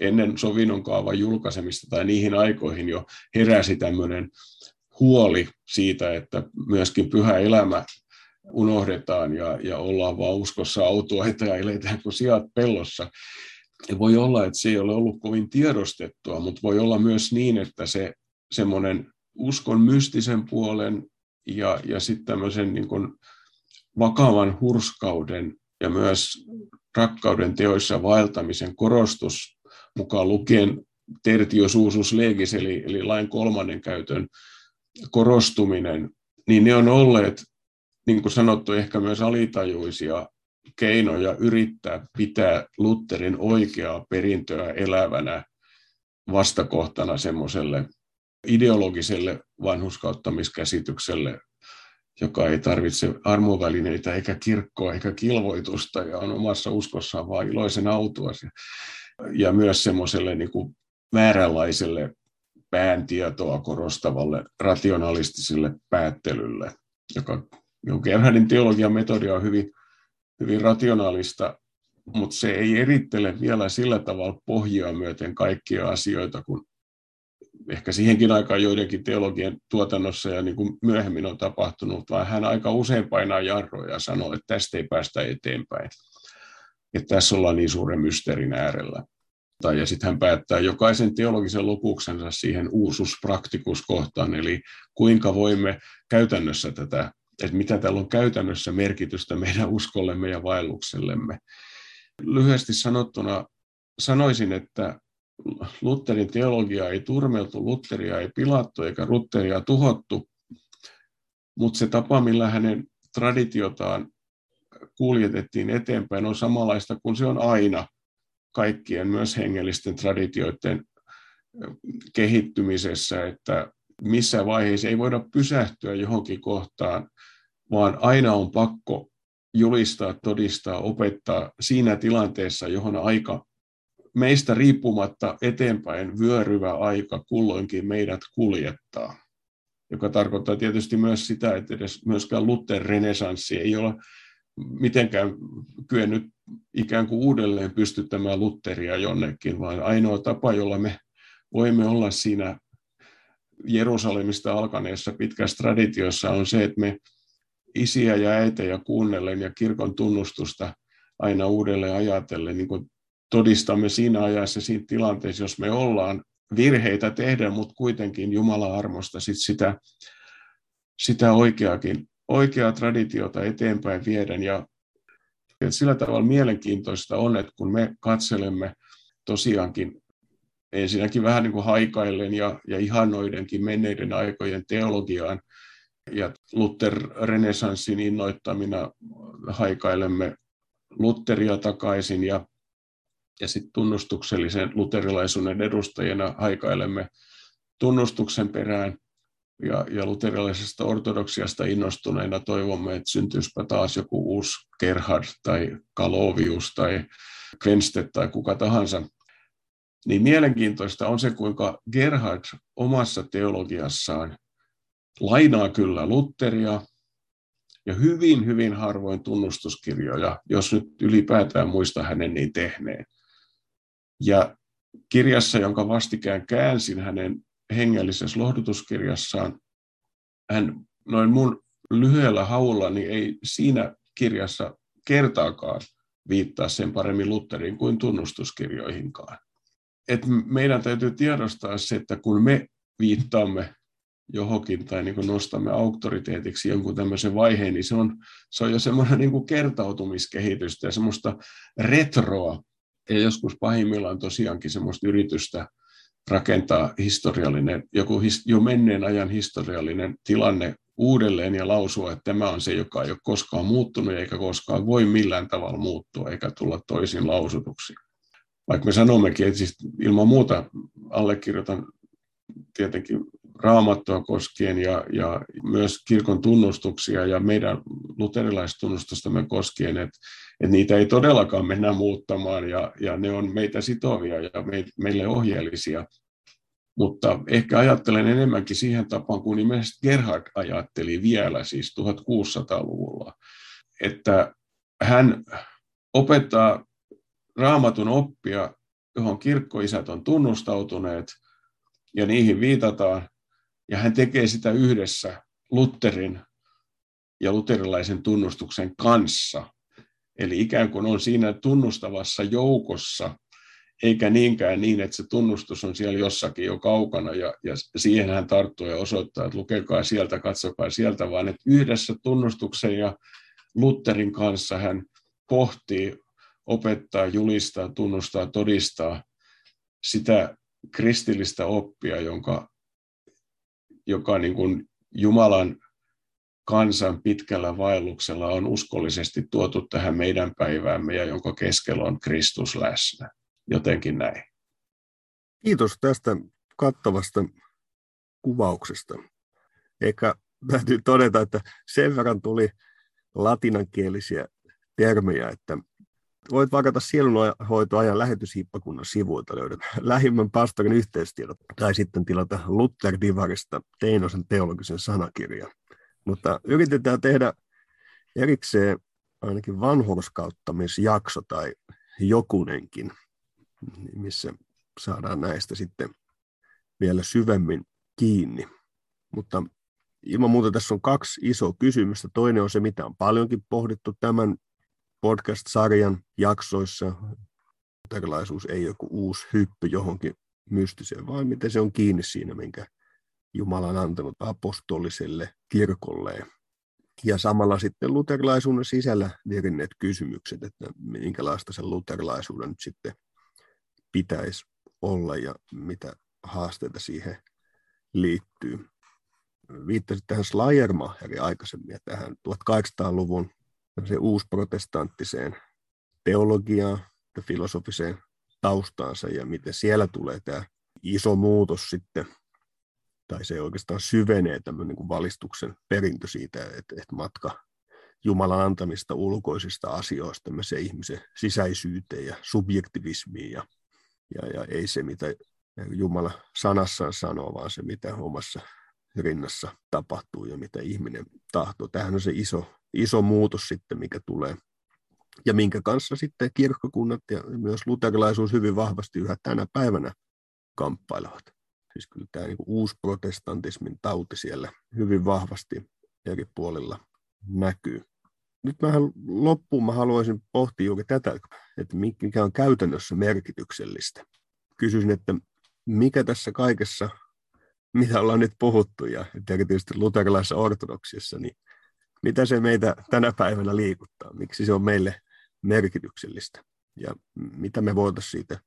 ennen sovinnon kaavan julkaisemista tai niihin aikoihin jo heräsi tämmöinen huoli siitä, että myöskin pyhä elämä unohdetaan ja, ja ollaan vaan uskossa autuaita ja eletään kuin sijat pellossa. Ja voi olla, että se ei ole ollut kovin tiedostettua, mutta voi olla myös niin, että se semmoinen uskon mystisen puolen ja, ja sitten tämmöisen niin kuin vakavan hurskauden ja myös rakkauden teoissa vaeltamisen korostus mukaan lukien tertiosuusus legis, eli, eli lain kolmannen käytön korostuminen, niin ne on olleet, niin kuin sanottu, ehkä myös alitajuisia keinoja yrittää pitää Lutherin oikeaa perintöä elävänä vastakohtana semmoiselle ideologiselle vanhuskauttamiskäsitykselle, joka ei tarvitse armovälineitä eikä kirkkoa eikä kilvoitusta ja on omassa uskossaan vain iloisen autuas. Ja myös semmoiselle niin kuin vääränlaiselle pääntietoa korostavalle rationalistiselle päättelylle, joka Gerhardin teologian metodia on hyvin, hyvin rationaalista, mutta se ei erittele vielä sillä tavalla pohjaa myöten kaikkia asioita, kun ehkä siihenkin aikaan joidenkin teologian tuotannossa ja niin kuin myöhemmin on tapahtunut, vaan hän aika usein painaa jarroja ja sanoo, että tästä ei päästä eteenpäin. Että tässä ollaan niin suuren mysteerin äärellä. Tai, ja sitten hän päättää jokaisen teologisen lopuksensa siihen uusus kohtaan, eli kuinka voimme käytännössä tätä, että mitä täällä on käytännössä merkitystä meidän uskollemme ja vaelluksellemme. Lyhyesti sanottuna sanoisin, että Lutherin teologia ei turmeltu, Lutheria ei pilattu eikä Lutheria tuhottu, mutta se tapa, millä hänen traditiotaan kuljetettiin eteenpäin, on samanlaista kuin se on aina kaikkien myös hengellisten traditioiden kehittymisessä, että missä vaiheessa ei voida pysähtyä johonkin kohtaan, vaan aina on pakko julistaa, todistaa, opettaa siinä tilanteessa, johon aika meistä riippumatta eteenpäin vyöryvä aika kulloinkin meidät kuljettaa. Joka tarkoittaa tietysti myös sitä, että edes myöskään Luther renesanssi ei ole mitenkään kyennyt ikään kuin uudelleen pystyttämään Lutheria jonnekin, vaan ainoa tapa, jolla me voimme olla siinä Jerusalemista alkaneessa pitkässä traditiossa on se, että me isiä ja äitejä kuunnellen ja kirkon tunnustusta aina uudelleen ajatellen niin kuin todistamme siinä ajassa siinä tilanteessa, jos me ollaan virheitä tehdä, mutta kuitenkin Jumalan armosta sit sitä, sitä oikeakin, oikeaa traditiota eteenpäin viedä. Ja että sillä tavalla mielenkiintoista on, että kun me katselemme tosiaankin ensinnäkin vähän niin kuin haikaillen ja, ja ihannoidenkin menneiden aikojen teologiaan, ja Luther-renesanssin innoittamina haikailemme Lutheria takaisin ja ja sitten tunnustuksellisen luterilaisuuden edustajina haikailemme tunnustuksen perään ja, ja luterilaisesta ortodoksiasta innostuneina toivomme, että syntyispä taas joku uusi Gerhard tai Kalovius tai Kvenstedt tai kuka tahansa. Niin mielenkiintoista on se, kuinka Gerhard omassa teologiassaan lainaa kyllä Lutheria ja hyvin, hyvin harvoin tunnustuskirjoja, jos nyt ylipäätään muista hänen niin tehneen. Ja kirjassa, jonka vastikään käänsin hänen hengellisessä lohdutuskirjassaan, hän noin mun lyhyellä haulla niin ei siinä kirjassa kertaakaan viittaa sen paremmin Lutherin kuin tunnustuskirjoihinkaan. Et meidän täytyy tiedostaa se, että kun me viittaamme johonkin tai niin nostamme auktoriteetiksi jonkun tämmöisen vaiheen, niin se on, se on jo semmoinen niin kertautumiskehitystä ja semmoista retroa ja joskus pahimmillaan tosiaankin semmoista yritystä rakentaa historiallinen, joku jo menneen ajan historiallinen tilanne uudelleen ja lausua, että tämä on se, joka ei ole koskaan muuttunut eikä koskaan voi millään tavalla muuttua eikä tulla toisin lausutuksi. Vaikka me sanommekin, että siis ilman muuta allekirjoitan tietenkin raamattua koskien ja, ja myös kirkon tunnustuksia ja meidän luterilaistunnustustamme koskien, että, että niitä ei todellakaan mennä muuttamaan ja, ja ne on meitä sitovia ja me, meille ohjeellisia. Mutta ehkä ajattelen enemmänkin siihen tapaan kuin nimenomaan Gerhard ajatteli vielä, siis 1600-luvulla, että hän opettaa raamatun oppia, johon kirkkoisät on tunnustautuneet, ja niihin viitataan, ja hän tekee sitä yhdessä Lutherin ja luterilaisen tunnustuksen kanssa. Eli ikään kuin on siinä tunnustavassa joukossa, eikä niinkään niin, että se tunnustus on siellä jossakin jo kaukana, ja, ja siihen hän tarttuu ja osoittaa, että lukekaa sieltä, katsokaa sieltä, vaan että yhdessä tunnustuksen ja Lutherin kanssa hän pohtii, opettaa, julistaa, tunnustaa, todistaa sitä kristillistä oppia, jonka, joka niin kuin Jumalan kansan pitkällä vaelluksella on uskollisesti tuotu tähän meidän päiväämme ja jonka keskellä on Kristus läsnä. Jotenkin näin. Kiitos tästä kattavasta kuvauksesta. Eikä täytyy todeta, että sen verran tuli latinankielisiä termejä, että voit vakata sielunhoitoajan lähetyshippakunnan sivuilta löydät lähimmän pastorin yhteistiedot tai sitten tilata Luther Divarista Teinosen teologisen sanakirjan. Mutta yritetään tehdä erikseen ainakin vanhurskauttamisjakso tai jokunenkin, missä saadaan näistä sitten vielä syvemmin kiinni. Mutta ilman muuta tässä on kaksi isoa kysymystä. Toinen on se, mitä on paljonkin pohdittu tämän podcast-sarjan jaksoissa. Luterilaisuus ei ole joku uusi hyppy johonkin mystiseen, vaan miten se on kiinni siinä, minkä Jumala on antanut apostoliselle kirkolle. Ja samalla sitten luterilaisuuden sisällä virinneet kysymykset, että minkälaista sen luterilaisuuden nyt sitten pitäisi olla ja mitä haasteita siihen liittyy. Viittasit tähän Schleiermacherin aikaisemmin ja tähän 1800-luvun uusprotestanttiseen teologiaan ja filosofiseen taustaansa ja miten siellä tulee tämä iso muutos sitten, tai se oikeastaan syvenee tämmöinen niin kuin valistuksen perintö siitä, että, että matka Jumalan antamista ulkoisista asioista se ihmisen sisäisyyteen ja subjektivismiin ja, ja, ja ei se, mitä Jumala sanassaan sanoo, vaan se, mitä omassa rinnassa tapahtuu ja mitä ihminen tahtoo. Tämähän on se iso iso muutos sitten, mikä tulee. Ja minkä kanssa sitten kirkkokunnat ja myös luterilaisuus hyvin vahvasti yhä tänä päivänä kamppailevat. Siis kyllä tämä niin uusi protestantismin tauti siellä hyvin vahvasti eri puolilla näkyy. Nyt mä loppuun mä haluaisin pohtia juuri tätä, että mikä on käytännössä merkityksellistä. Kysyisin, että mikä tässä kaikessa, mitä ollaan nyt puhuttu, ja erityisesti luterilaisessa ortodoksissa, niin mitä se meitä tänä päivänä liikuttaa, miksi se on meille merkityksellistä ja mitä me voitaisiin siitä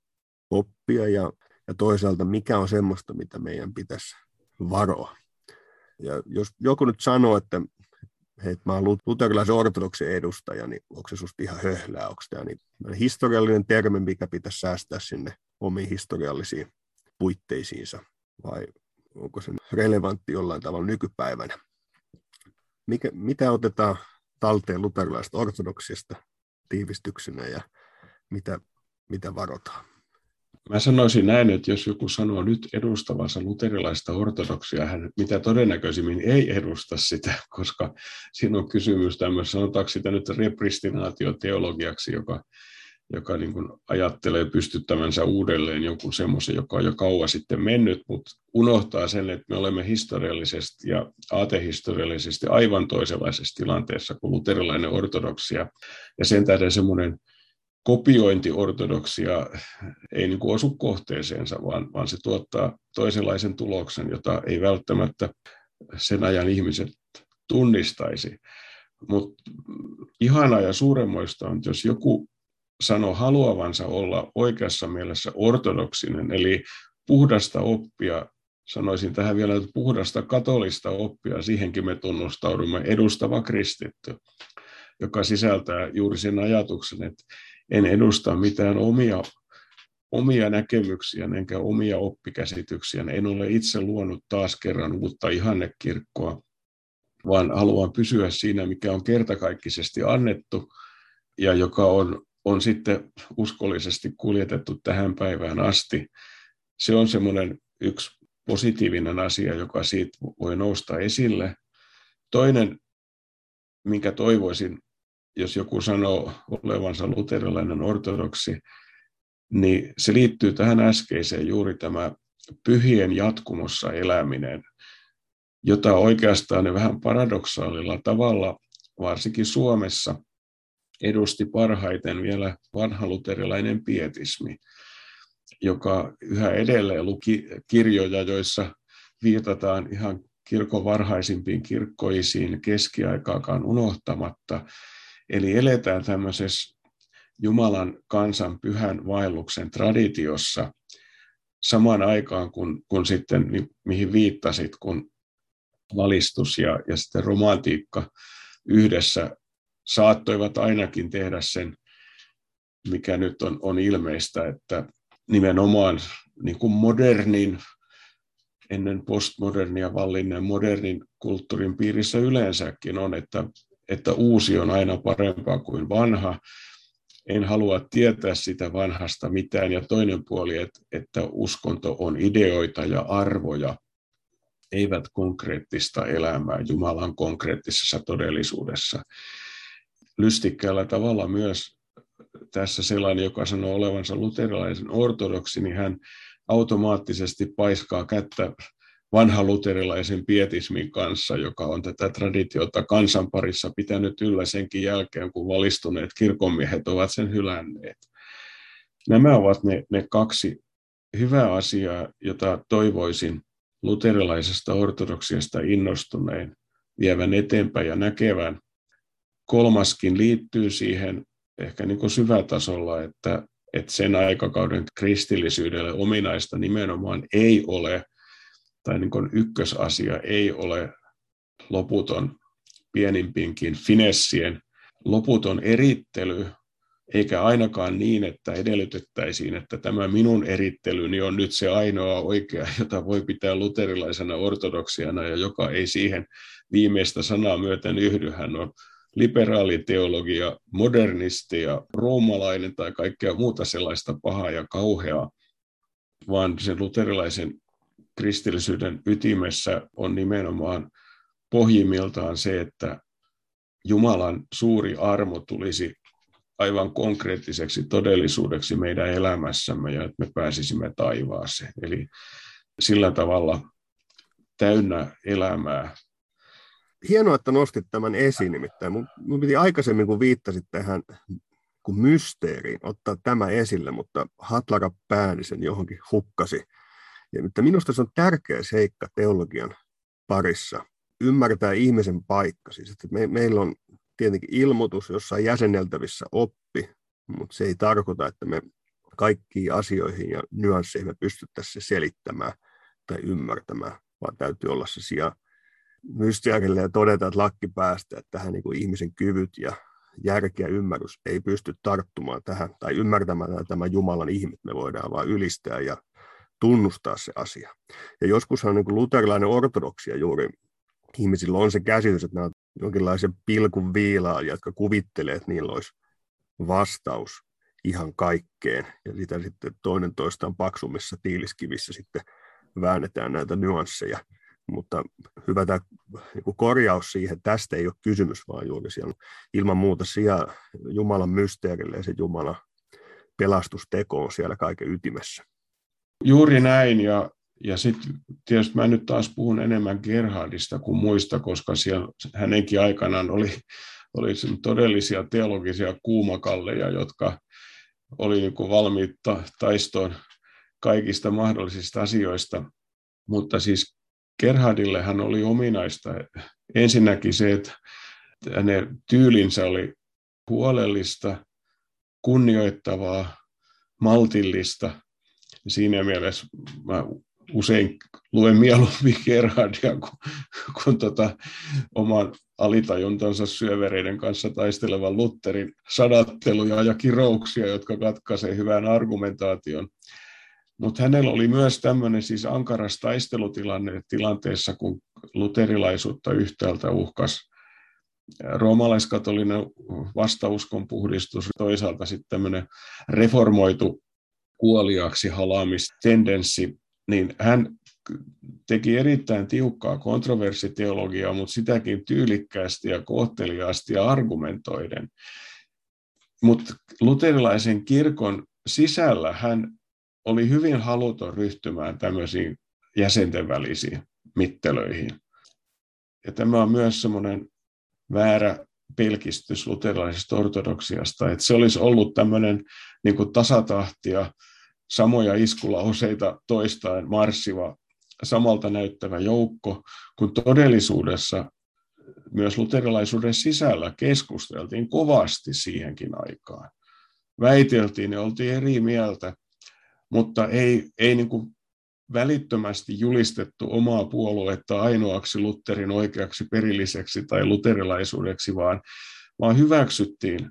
oppia ja, ja toisaalta mikä on semmoista, mitä meidän pitäisi varoa. Ja jos joku nyt sanoo, että hei, mä oon luterilaisen ortodoksen edustaja, niin onko se susta ihan höhlää, onko tämä niin historiallinen termi, mikä pitäisi säästää sinne omiin historiallisiin puitteisiinsa, vai onko se relevantti jollain tavalla nykypäivänä mikä, mitä otetaan talteen luterilaisesta ortodoksista tiivistyksenä ja mitä, mitä varotaan? Mä sanoisin näin, että jos joku sanoo nyt edustavansa luterilaista ortodoksia, hän mitä todennäköisimmin ei edusta sitä, koska siinä on kysymys tämmöistä, sanotaanko sitä nyt repristinaatioteologiaksi, joka joka niin kuin ajattelee pystyttävänsä uudelleen jonkun semmoisen, joka on jo kauan sitten mennyt, mutta unohtaa sen, että me olemme historiallisesti ja aatehistoriallisesti aivan toisenlaisessa tilanteessa kuin luterilainen ortodoksia. Ja sen tähden semmoinen kopiointi ortodoksia ei niin kuin osu kohteeseensa, vaan, vaan se tuottaa toisenlaisen tuloksen, jota ei välttämättä sen ajan ihmiset tunnistaisi. Mutta ihanaa ja suuremmoista on, jos joku sanoi haluavansa olla oikeassa mielessä ortodoksinen, eli puhdasta oppia, sanoisin tähän vielä, että puhdasta katolista oppia, siihenkin me tunnustaudumme, edustava kristitty, joka sisältää juuri sen ajatuksen, että en edusta mitään omia omia näkemyksiä enkä omia oppikäsityksiä. En ole itse luonut taas kerran uutta ihannekirkkoa, vaan haluan pysyä siinä, mikä on kertakaikkisesti annettu ja joka on, on sitten uskollisesti kuljetettu tähän päivään asti. Se on semmoinen yksi positiivinen asia, joka siitä voi nousta esille. Toinen, minkä toivoisin, jos joku sanoo olevansa luterilainen ortodoksi, niin se liittyy tähän äskeiseen juuri tämä pyhien jatkumossa eläminen, jota oikeastaan ne vähän paradoksaalilla tavalla, varsinkin Suomessa, edusti parhaiten vielä vanha luterilainen pietismi, joka yhä edelleen luki kirjoja, joissa viitataan ihan kirkon varhaisimpiin kirkkoisiin keskiaikaakaan unohtamatta. Eli eletään tämmöisessä Jumalan kansan pyhän vaelluksen traditiossa samaan aikaan, kun, kun sitten, mihin viittasit, kun valistus ja, ja sitten romantiikka yhdessä saattoivat ainakin tehdä sen, mikä nyt on, on ilmeistä, että nimenomaan niin kuin modernin, ennen postmodernia vallinneen modernin kulttuurin piirissä yleensäkin on, että, että uusi on aina parempaa kuin vanha, en halua tietää sitä vanhasta mitään. Ja toinen puoli, että, uskonto on ideoita ja arvoja, eivät konkreettista elämää Jumalan konkreettisessa todellisuudessa. Lystikkäällä tavalla myös tässä sellainen, joka sanoo olevansa luterilaisen ortodoksi, niin hän automaattisesti paiskaa kättä vanha luterilaisen pietismin kanssa, joka on tätä traditiota kansan parissa pitänyt yllä senkin jälkeen, kun valistuneet kirkonmiehet ovat sen hylänneet. Nämä ovat ne, ne kaksi hyvää asiaa, jota toivoisin luterilaisesta ortodoksiasta innostuneen vievän eteenpäin ja näkevän. Kolmaskin liittyy siihen ehkä niin kuin syvätasolla, että, että sen aikakauden kristillisyydelle ominaista nimenomaan ei ole – tai niin kuin ykkösasia ei ole loputon pienimpinkin finessien loputon erittely, eikä ainakaan niin, että edellytettäisiin, että tämä minun erittelyni on nyt se ainoa oikea, jota voi pitää luterilaisena ortodoksiana ja joka ei siihen viimeistä sanaa myöten yhdy. Hän on liberaaliteologia, modernisti ja roomalainen tai kaikkea muuta sellaista pahaa ja kauheaa, vaan sen luterilaisen kristillisyyden ytimessä on nimenomaan pohjimmiltaan se, että Jumalan suuri armo tulisi aivan konkreettiseksi todellisuudeksi meidän elämässämme ja että me pääsisimme taivaaseen. Eli sillä tavalla täynnä elämää. Hienoa, että nostit tämän esiin nimittäin. Mun, piti aikaisemmin, kun viittasit tähän kun mysteeriin, ottaa tämä esille, mutta Hatlara Päänisen johonkin hukkasi ja mutta minusta se on tärkeä seikka teologian parissa, ymmärtää ihmisen paikka. Siis, että me, meillä on tietenkin ilmoitus, jossa on jäsenneltävissä oppi, mutta se ei tarkoita, että me kaikkiin asioihin ja nyansseihin me pystyttäisiin se selittämään tai ymmärtämään, vaan täytyy olla se sija mystiäkille ja todeta, että lakki päästä, että tähän niin kuin ihmisen kyvyt ja järki ja ymmärrys ei pysty tarttumaan tähän tai ymmärtämään tämä Jumalan ihmet. Me voidaan vain ylistää ja tunnustaa se asia. Ja joskushan niin luterilainen ortodoksia juuri ihmisillä on se käsitys, että nämä on jonkinlaisia pilkun viilaa, jotka kuvittelee, että niillä olisi vastaus ihan kaikkeen. Ja sitä sitten toinen toistaan paksummissa tiiliskivissä sitten väännetään näitä nyansseja. Mutta hyvä tämä niin korjaus siihen, tästä ei ole kysymys, vaan juuri siellä ilman muuta siellä Jumalan mysteerille ja se Jumalan pelastusteko on siellä kaiken ytimessä. Juuri näin, ja, ja sitten tietysti mä nyt taas puhun enemmän Gerhardista kuin muista, koska siellä hänenkin aikanaan oli, oli todellisia teologisia kuumakalleja, jotka oli niin kuin valmiit taistoon kaikista mahdollisista asioista. Mutta siis Gerhardille hän oli ominaista ensinnäkin se, että hänen tyylinsä oli huolellista, kunnioittavaa, maltillista Siinä mielessä mä usein luen mieluummin Gerhardia kuin, kuin tota, oman alitajuntansa syövereiden kanssa taistelevan Lutherin sadatteluja ja kirouksia, jotka katkaisevat hyvän argumentaation. Mutta hänellä oli myös tämmöinen siis ankaras taistelutilanne tilanteessa, kun luterilaisuutta yhtäältä uhkas roomalaiskatolinen vastauskon puhdistus, toisaalta sitten tämmöinen reformoitu kuoliaksi halaamistendenssi, niin hän teki erittäin tiukkaa kontroversiteologiaa, mutta sitäkin tyylikkäästi ja kohteliaasti ja argumentoiden. Mutta luterilaisen kirkon sisällä hän oli hyvin haluton ryhtymään tämmöisiin jäsenten välisiin mittelöihin. Ja tämä on myös semmoinen väärä pelkistys luterilaisesta ortodoksiasta, että se olisi ollut tämmöinen niin tasatahtia, samoja iskulauseita toistaen marssiva, samalta näyttävä joukko, kun todellisuudessa myös luterilaisuuden sisällä keskusteltiin kovasti siihenkin aikaan. Väiteltiin ja oltiin eri mieltä, mutta ei, ei niin kuin välittömästi julistettu omaa puoluetta ainoaksi Lutherin oikeaksi perilliseksi tai luterilaisuudeksi, vaan, vaan hyväksyttiin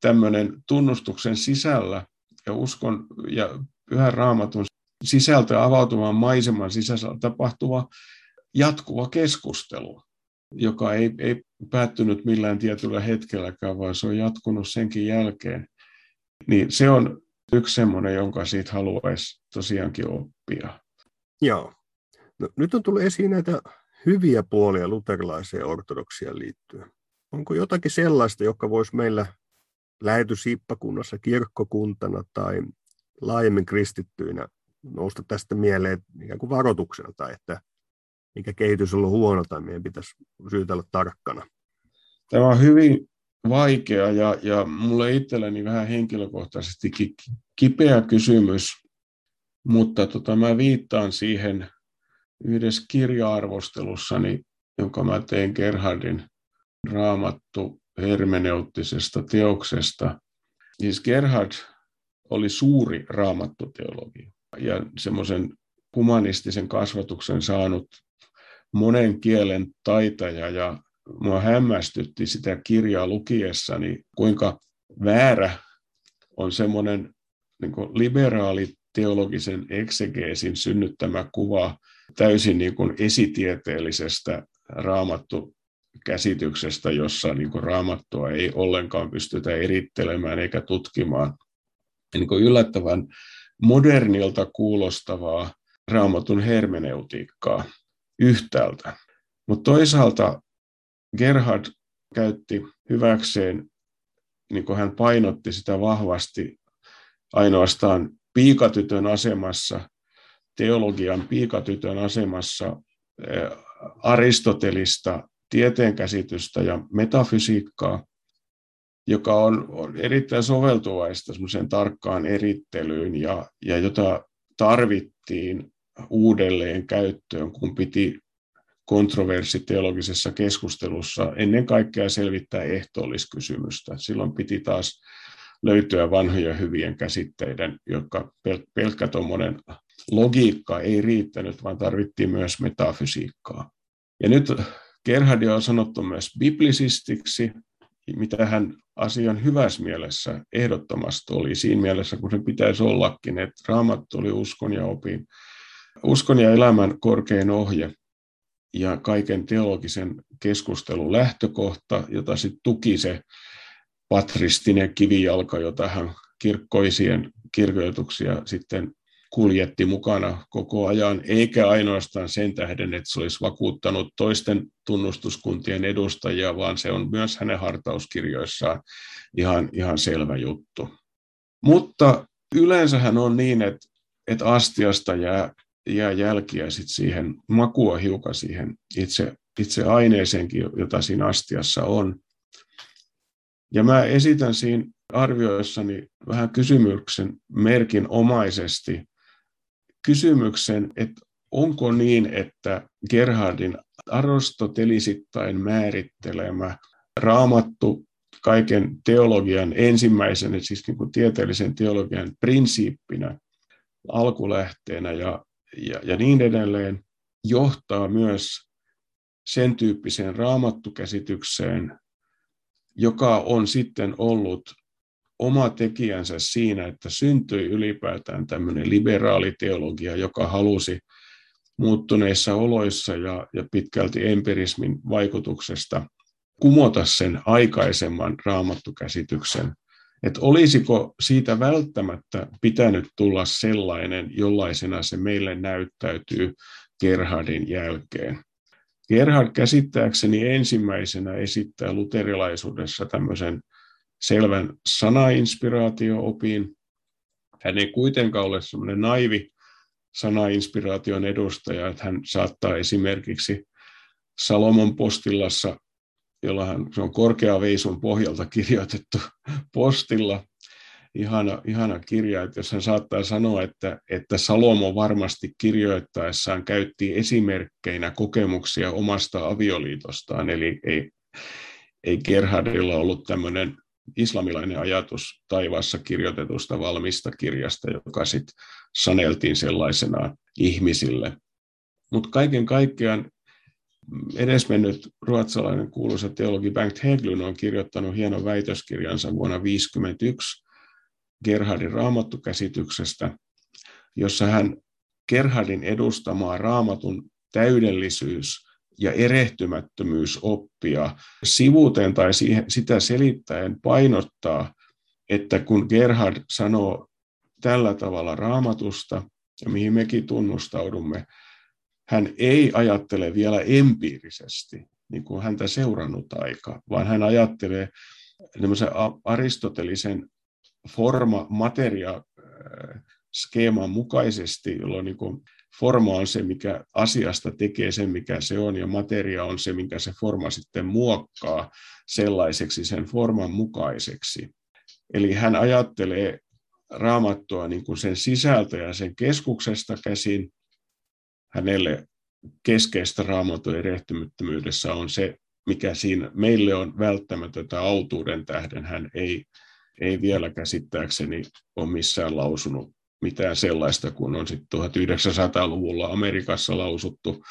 tämmöinen tunnustuksen sisällä ja uskon ja pyhän raamatun sisältö avautuvan maiseman sisällä tapahtuva jatkuva keskustelu, joka ei, ei päättynyt millään tietyllä hetkelläkään, vaan se on jatkunut senkin jälkeen. Niin se on yksi semmoinen, jonka siitä haluaisi tosiaankin oppia. Joo. No, nyt on tullut esiin näitä hyviä puolia luterilaiseen ortodoksiaan liittyen. Onko jotakin sellaista, joka voisi meillä lähetysippakunnassa kirkkokuntana tai laajemmin kristittyinä nousta tästä mieleen ikään kuin varoituksena tai että mikä kehitys on ollut huono tai meidän pitäisi syytä olla tarkkana? Tämä on hyvin vaikea ja, ja mulle itselleni vähän henkilökohtaisesti kipeä kysymys, mutta tota, mä viittaan siihen yhdessä kirja-arvostelussani, jonka mä tein Gerhardin raamattu hermeneuttisesta teoksesta. Siis Gerhard oli suuri raamattuteologi ja semmoisen humanistisen kasvatuksen saanut monen kielen taitaja ja mua hämmästytti sitä kirjaa lukiessani, kuinka väärä on semmoinen niin liberaali teologisen eksegeesin synnyttämä kuva täysin niin kuin esitieteellisestä raamattu käsityksestä, jossa niin kuin raamattua ei ollenkaan pystytä erittelemään eikä tutkimaan. Niin kuin yllättävän modernilta kuulostavaa raamatun hermeneutiikkaa yhtäältä. Mutta toisaalta Gerhard käytti hyväkseen, niin kuin hän painotti sitä vahvasti, ainoastaan piikatytön asemassa, teologian piikatytön asemassa Aristotelista, tieteenkäsitystä ja metafysiikkaa, joka on, on erittäin soveltuvaista semmoiseen tarkkaan erittelyyn ja, ja jota tarvittiin uudelleen käyttöön, kun piti kontroversiteologisessa keskustustelussa ennen kaikkea selvittää ehtoolliskysymystä. Silloin piti taas löytyä vanhoja hyvien käsitteiden, jotka pelkkä tuommoinen logiikka ei riittänyt, vaan tarvittiin myös metafysiikkaa. Ja nyt Gerhardia on sanottu myös biblisistiksi, mitä hän asian hyvässä mielessä ehdottomasti oli. Siinä mielessä, kun se pitäisi ollakin, että raamattu oli uskon ja opin, uskon ja elämän korkein ohje ja kaiken teologisen keskustelun lähtökohta, jota sitten tuki se patristinen kivijalka, jota hän kirkkoisien kirjoituksia sitten kuljetti mukana koko ajan, eikä ainoastaan sen tähden, että se olisi vakuuttanut toisten tunnustuskuntien edustajia, vaan se on myös hänen hartauskirjoissaan ihan, ihan selvä juttu. Mutta yleensähän on niin, että, että astiasta jää, jää jälkiä sit siihen, makua hiukan siihen itse, itse aineeseenkin, jota siinä astiassa on. Ja mä esitän siinä arvioissani vähän kysymyksen merkin omaisesti kysymyksen, että onko niin, että Gerhardin aristotelisittain määrittelemä raamattu kaiken teologian ensimmäisenä, siis niin kuin tieteellisen teologian prinsiippinä, alkulähteenä ja ja, ja niin edelleen, johtaa myös sen tyyppiseen raamattukäsitykseen, joka on sitten ollut oma tekijänsä siinä, että syntyi ylipäätään tämmöinen liberaali teologia, joka halusi muuttuneissa oloissa ja, ja pitkälti empirismin vaikutuksesta kumota sen aikaisemman raamattukäsityksen. Että olisiko siitä välttämättä pitänyt tulla sellainen, jollaisena se meille näyttäytyy Gerhardin jälkeen. Gerhard käsittääkseni ensimmäisenä esittää luterilaisuudessa tämmöisen selvän sanainspiraatio-opin. Hän ei kuitenkaan ole semmoinen naivi sanainspiraation edustaja, että hän saattaa esimerkiksi Salomon postillassa, jolla hän, se on korkeaveisun pohjalta kirjoitettu postilla, ihana, ihana kirja, että jos hän saattaa sanoa, että, että Salomo varmasti kirjoittaessaan käytti esimerkkeinä kokemuksia omasta avioliitostaan, eli ei, ei Gerhardilla ollut tämmöinen islamilainen ajatus taivaassa kirjoitetusta valmista kirjasta, joka sitten saneltiin sellaisena ihmisille. Mutta kaiken kaikkiaan edesmennyt ruotsalainen kuuluisa teologi Bengt Heglund on kirjoittanut hienon väitöskirjansa vuonna 1951 Gerhardin raamattukäsityksestä, jossa hän Gerhardin edustamaa raamatun täydellisyys ja erehtymättömyysoppia sivuuteen tai sitä selittäen painottaa, että kun Gerhard sanoo tällä tavalla raamatusta, ja mihin mekin tunnustaudumme, hän ei ajattele vielä empiirisesti, niin kuin häntä seurannut aika, vaan hän ajattelee aristotelisen forma, materia, skeeman mukaisesti, jolloin niin forma on se, mikä asiasta tekee sen, mikä se on, ja materia on se, minkä se forma sitten muokkaa sellaiseksi sen forman mukaiseksi. Eli hän ajattelee raamattua niin kuin sen sisältö ja sen keskuksesta käsin. Hänelle keskeistä raamatun erehtymyttömyydessä on se, mikä siinä meille on välttämätöntä autuuden tähden. Hän ei, ei vielä käsittääkseni ole missään lausunut mitään sellaista, kun on sitten 1900-luvulla Amerikassa lausuttu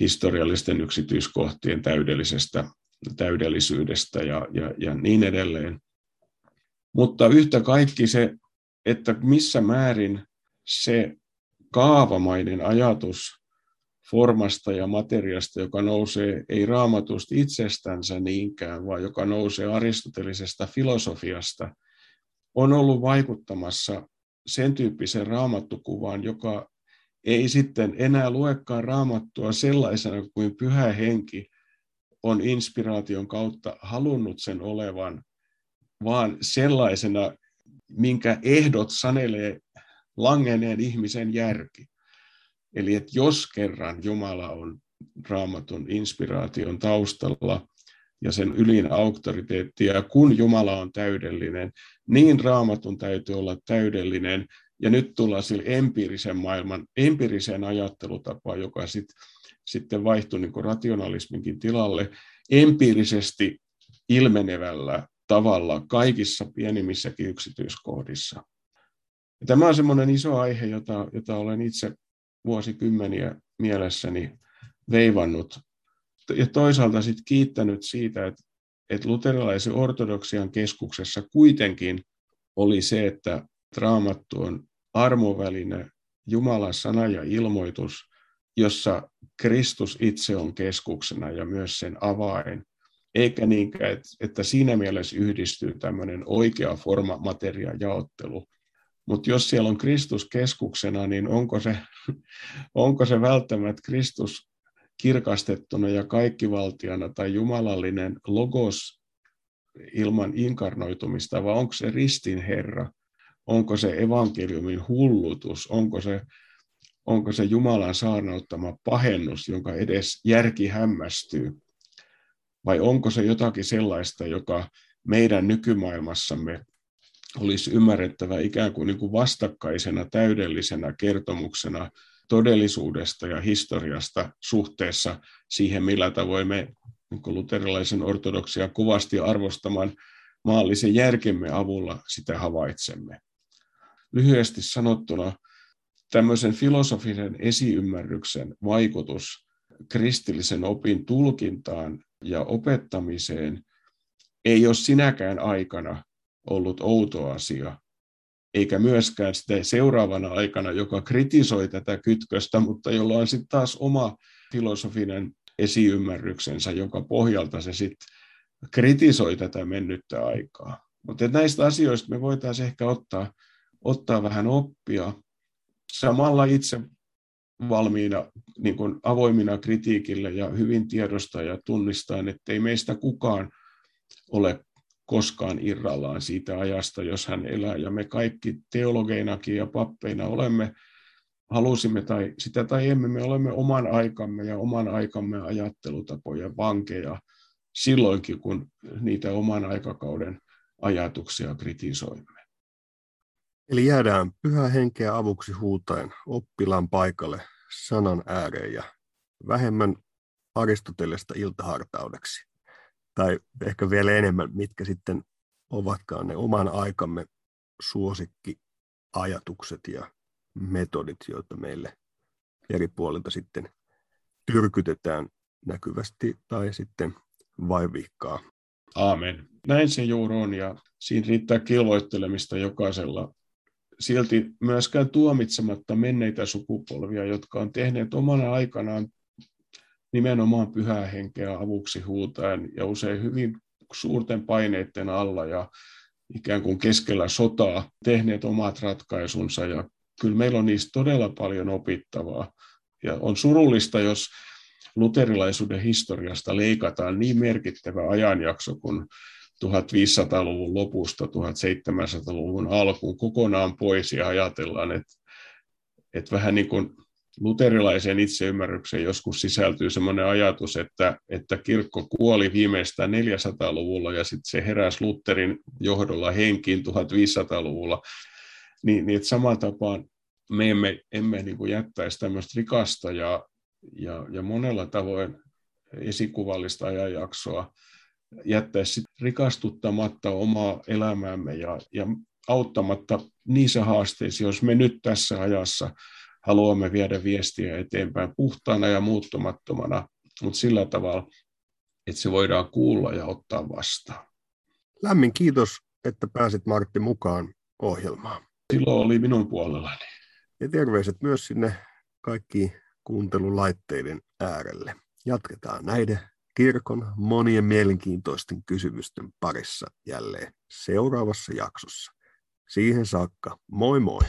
historiallisten yksityiskohtien täydellisestä, täydellisyydestä ja, ja, ja niin edelleen. Mutta yhtä kaikki se, että missä määrin se kaavamainen ajatus formasta ja materiasta, joka nousee ei raamatusta itsestänsä niinkään, vaan joka nousee aristotelisesta filosofiasta, on ollut vaikuttamassa sen tyyppisen raamattukuvaan, joka ei sitten enää luekaan raamattua sellaisena kuin pyhä henki on inspiraation kautta halunnut sen olevan, vaan sellaisena, minkä ehdot sanelee langeneen ihmisen järki. Eli että jos kerran Jumala on raamatun inspiraation taustalla ja sen ylin auktoriteetti, ja kun Jumala on täydellinen, niin raamatun täytyy olla täydellinen, ja nyt tullaan sille empiirisen maailman, empiiriseen ajattelutapaan, joka sit, sitten vaihtui niin rationalisminkin tilalle, empiirisesti ilmenevällä tavalla kaikissa pienimmissäkin yksityiskohdissa. Ja tämä on semmoinen iso aihe, jota, jota olen itse vuosikymmeniä mielessäni veivannut ja toisaalta sitten kiittänyt siitä, että, että luterilaisen ortodoksian keskuksessa kuitenkin oli se, että raamattu on armoväline, Jumalan sana ja ilmoitus, jossa Kristus itse on keskuksena ja myös sen avain. Eikä niinkään, että siinä mielessä yhdistyy tämmöinen oikea forma materia jaottelu. Mutta jos siellä on Kristus keskuksena, niin onko se, onko se välttämättä Kristus kirkastettuna ja kaikkivaltiana tai jumalallinen logos ilman inkarnoitumista, vai onko se ristin Herra? Onko se evankeliumin hullutus? Onko se, onko se Jumalan saarnauttama pahennus, jonka edes järki hämmästyy? Vai onko se jotakin sellaista, joka meidän nykymaailmassamme olisi ymmärrettävä ikään kuin, niin kuin vastakkaisena täydellisenä kertomuksena todellisuudesta ja historiasta suhteessa siihen, millä tavoin me niin luterilaisen ortodoksia kovasti arvostaman maallisen järkemme avulla sitä havaitsemme. Lyhyesti sanottuna tämmöisen filosofisen esiymmärryksen vaikutus kristillisen opin tulkintaan ja opettamiseen ei ole sinäkään aikana ollut outo asia, eikä myöskään sitä seuraavana aikana, joka kritisoi tätä kytköstä, mutta jolla on sitten taas oma filosofinen esiymmärryksensä, jonka pohjalta se sitten kritisoi tätä mennyttä aikaa. Mutta näistä asioista me voitaisiin ehkä ottaa, ottaa vähän oppia samalla itse valmiina niin kuin avoimina kritiikille ja hyvin tiedostaa ja tunnistaa, että ei meistä kukaan ole koskaan irrallaan siitä ajasta, jos hän elää. Ja me kaikki teologeinakin ja pappeina olemme, halusimme tai sitä tai emme, me olemme oman aikamme ja oman aikamme ajattelutapoja vankeja silloinkin, kun niitä oman aikakauden ajatuksia kritisoimme. Eli jäädään pyhä henkeä avuksi huutaen oppilaan paikalle sanan ääreen ja vähemmän Aristotelesta iltahartaudeksi. Tai ehkä vielä enemmän, mitkä sitten ovatkaan ne oman aikamme suosikkiajatukset ja metodit, joita meille eri puolilta sitten tyrkytetään näkyvästi tai sitten vaivihkaa. Aamen. Näin se juuri on ja siinä riittää kilvoittelemista jokaisella. Silti myöskään tuomitsematta menneitä sukupolvia, jotka on tehneet omana aikanaan nimenomaan pyhää henkeä avuksi huutaen ja usein hyvin suurten paineiden alla ja ikään kuin keskellä sotaa tehneet omat ratkaisunsa ja kyllä meillä on niistä todella paljon opittavaa. Ja on surullista, jos luterilaisuuden historiasta leikataan niin merkittävä ajanjakso kuin 1500-luvun lopusta 1700-luvun alkuun kokonaan pois ja ajatellaan, että, että vähän niin kuin luterilaiseen itseymmärrykseen joskus sisältyy sellainen ajatus, että, että kirkko kuoli viimeistään 400-luvulla ja sitten se heräsi Lutherin johdolla henkiin 1500-luvulla. Niin, niin samaan tapaan me emme, emme niin kuin jättäisi tämmöistä rikasta ja, ja, ja monella tavoin esikuvallista ajanjaksoa jättäisi rikastuttamatta omaa elämäämme ja, ja auttamatta niissä haasteissa, jos me nyt tässä ajassa haluamme viedä viestiä eteenpäin puhtaana ja muuttumattomana, mutta sillä tavalla, että se voidaan kuulla ja ottaa vastaan. Lämmin kiitos, että pääsit Martti mukaan ohjelmaan. Silloin oli minun puolellani. Ja terveiset myös sinne kaikki kuuntelulaitteiden äärelle. Jatketaan näiden kirkon monien mielenkiintoisten kysymysten parissa jälleen seuraavassa jaksossa. Siihen saakka, moi moi!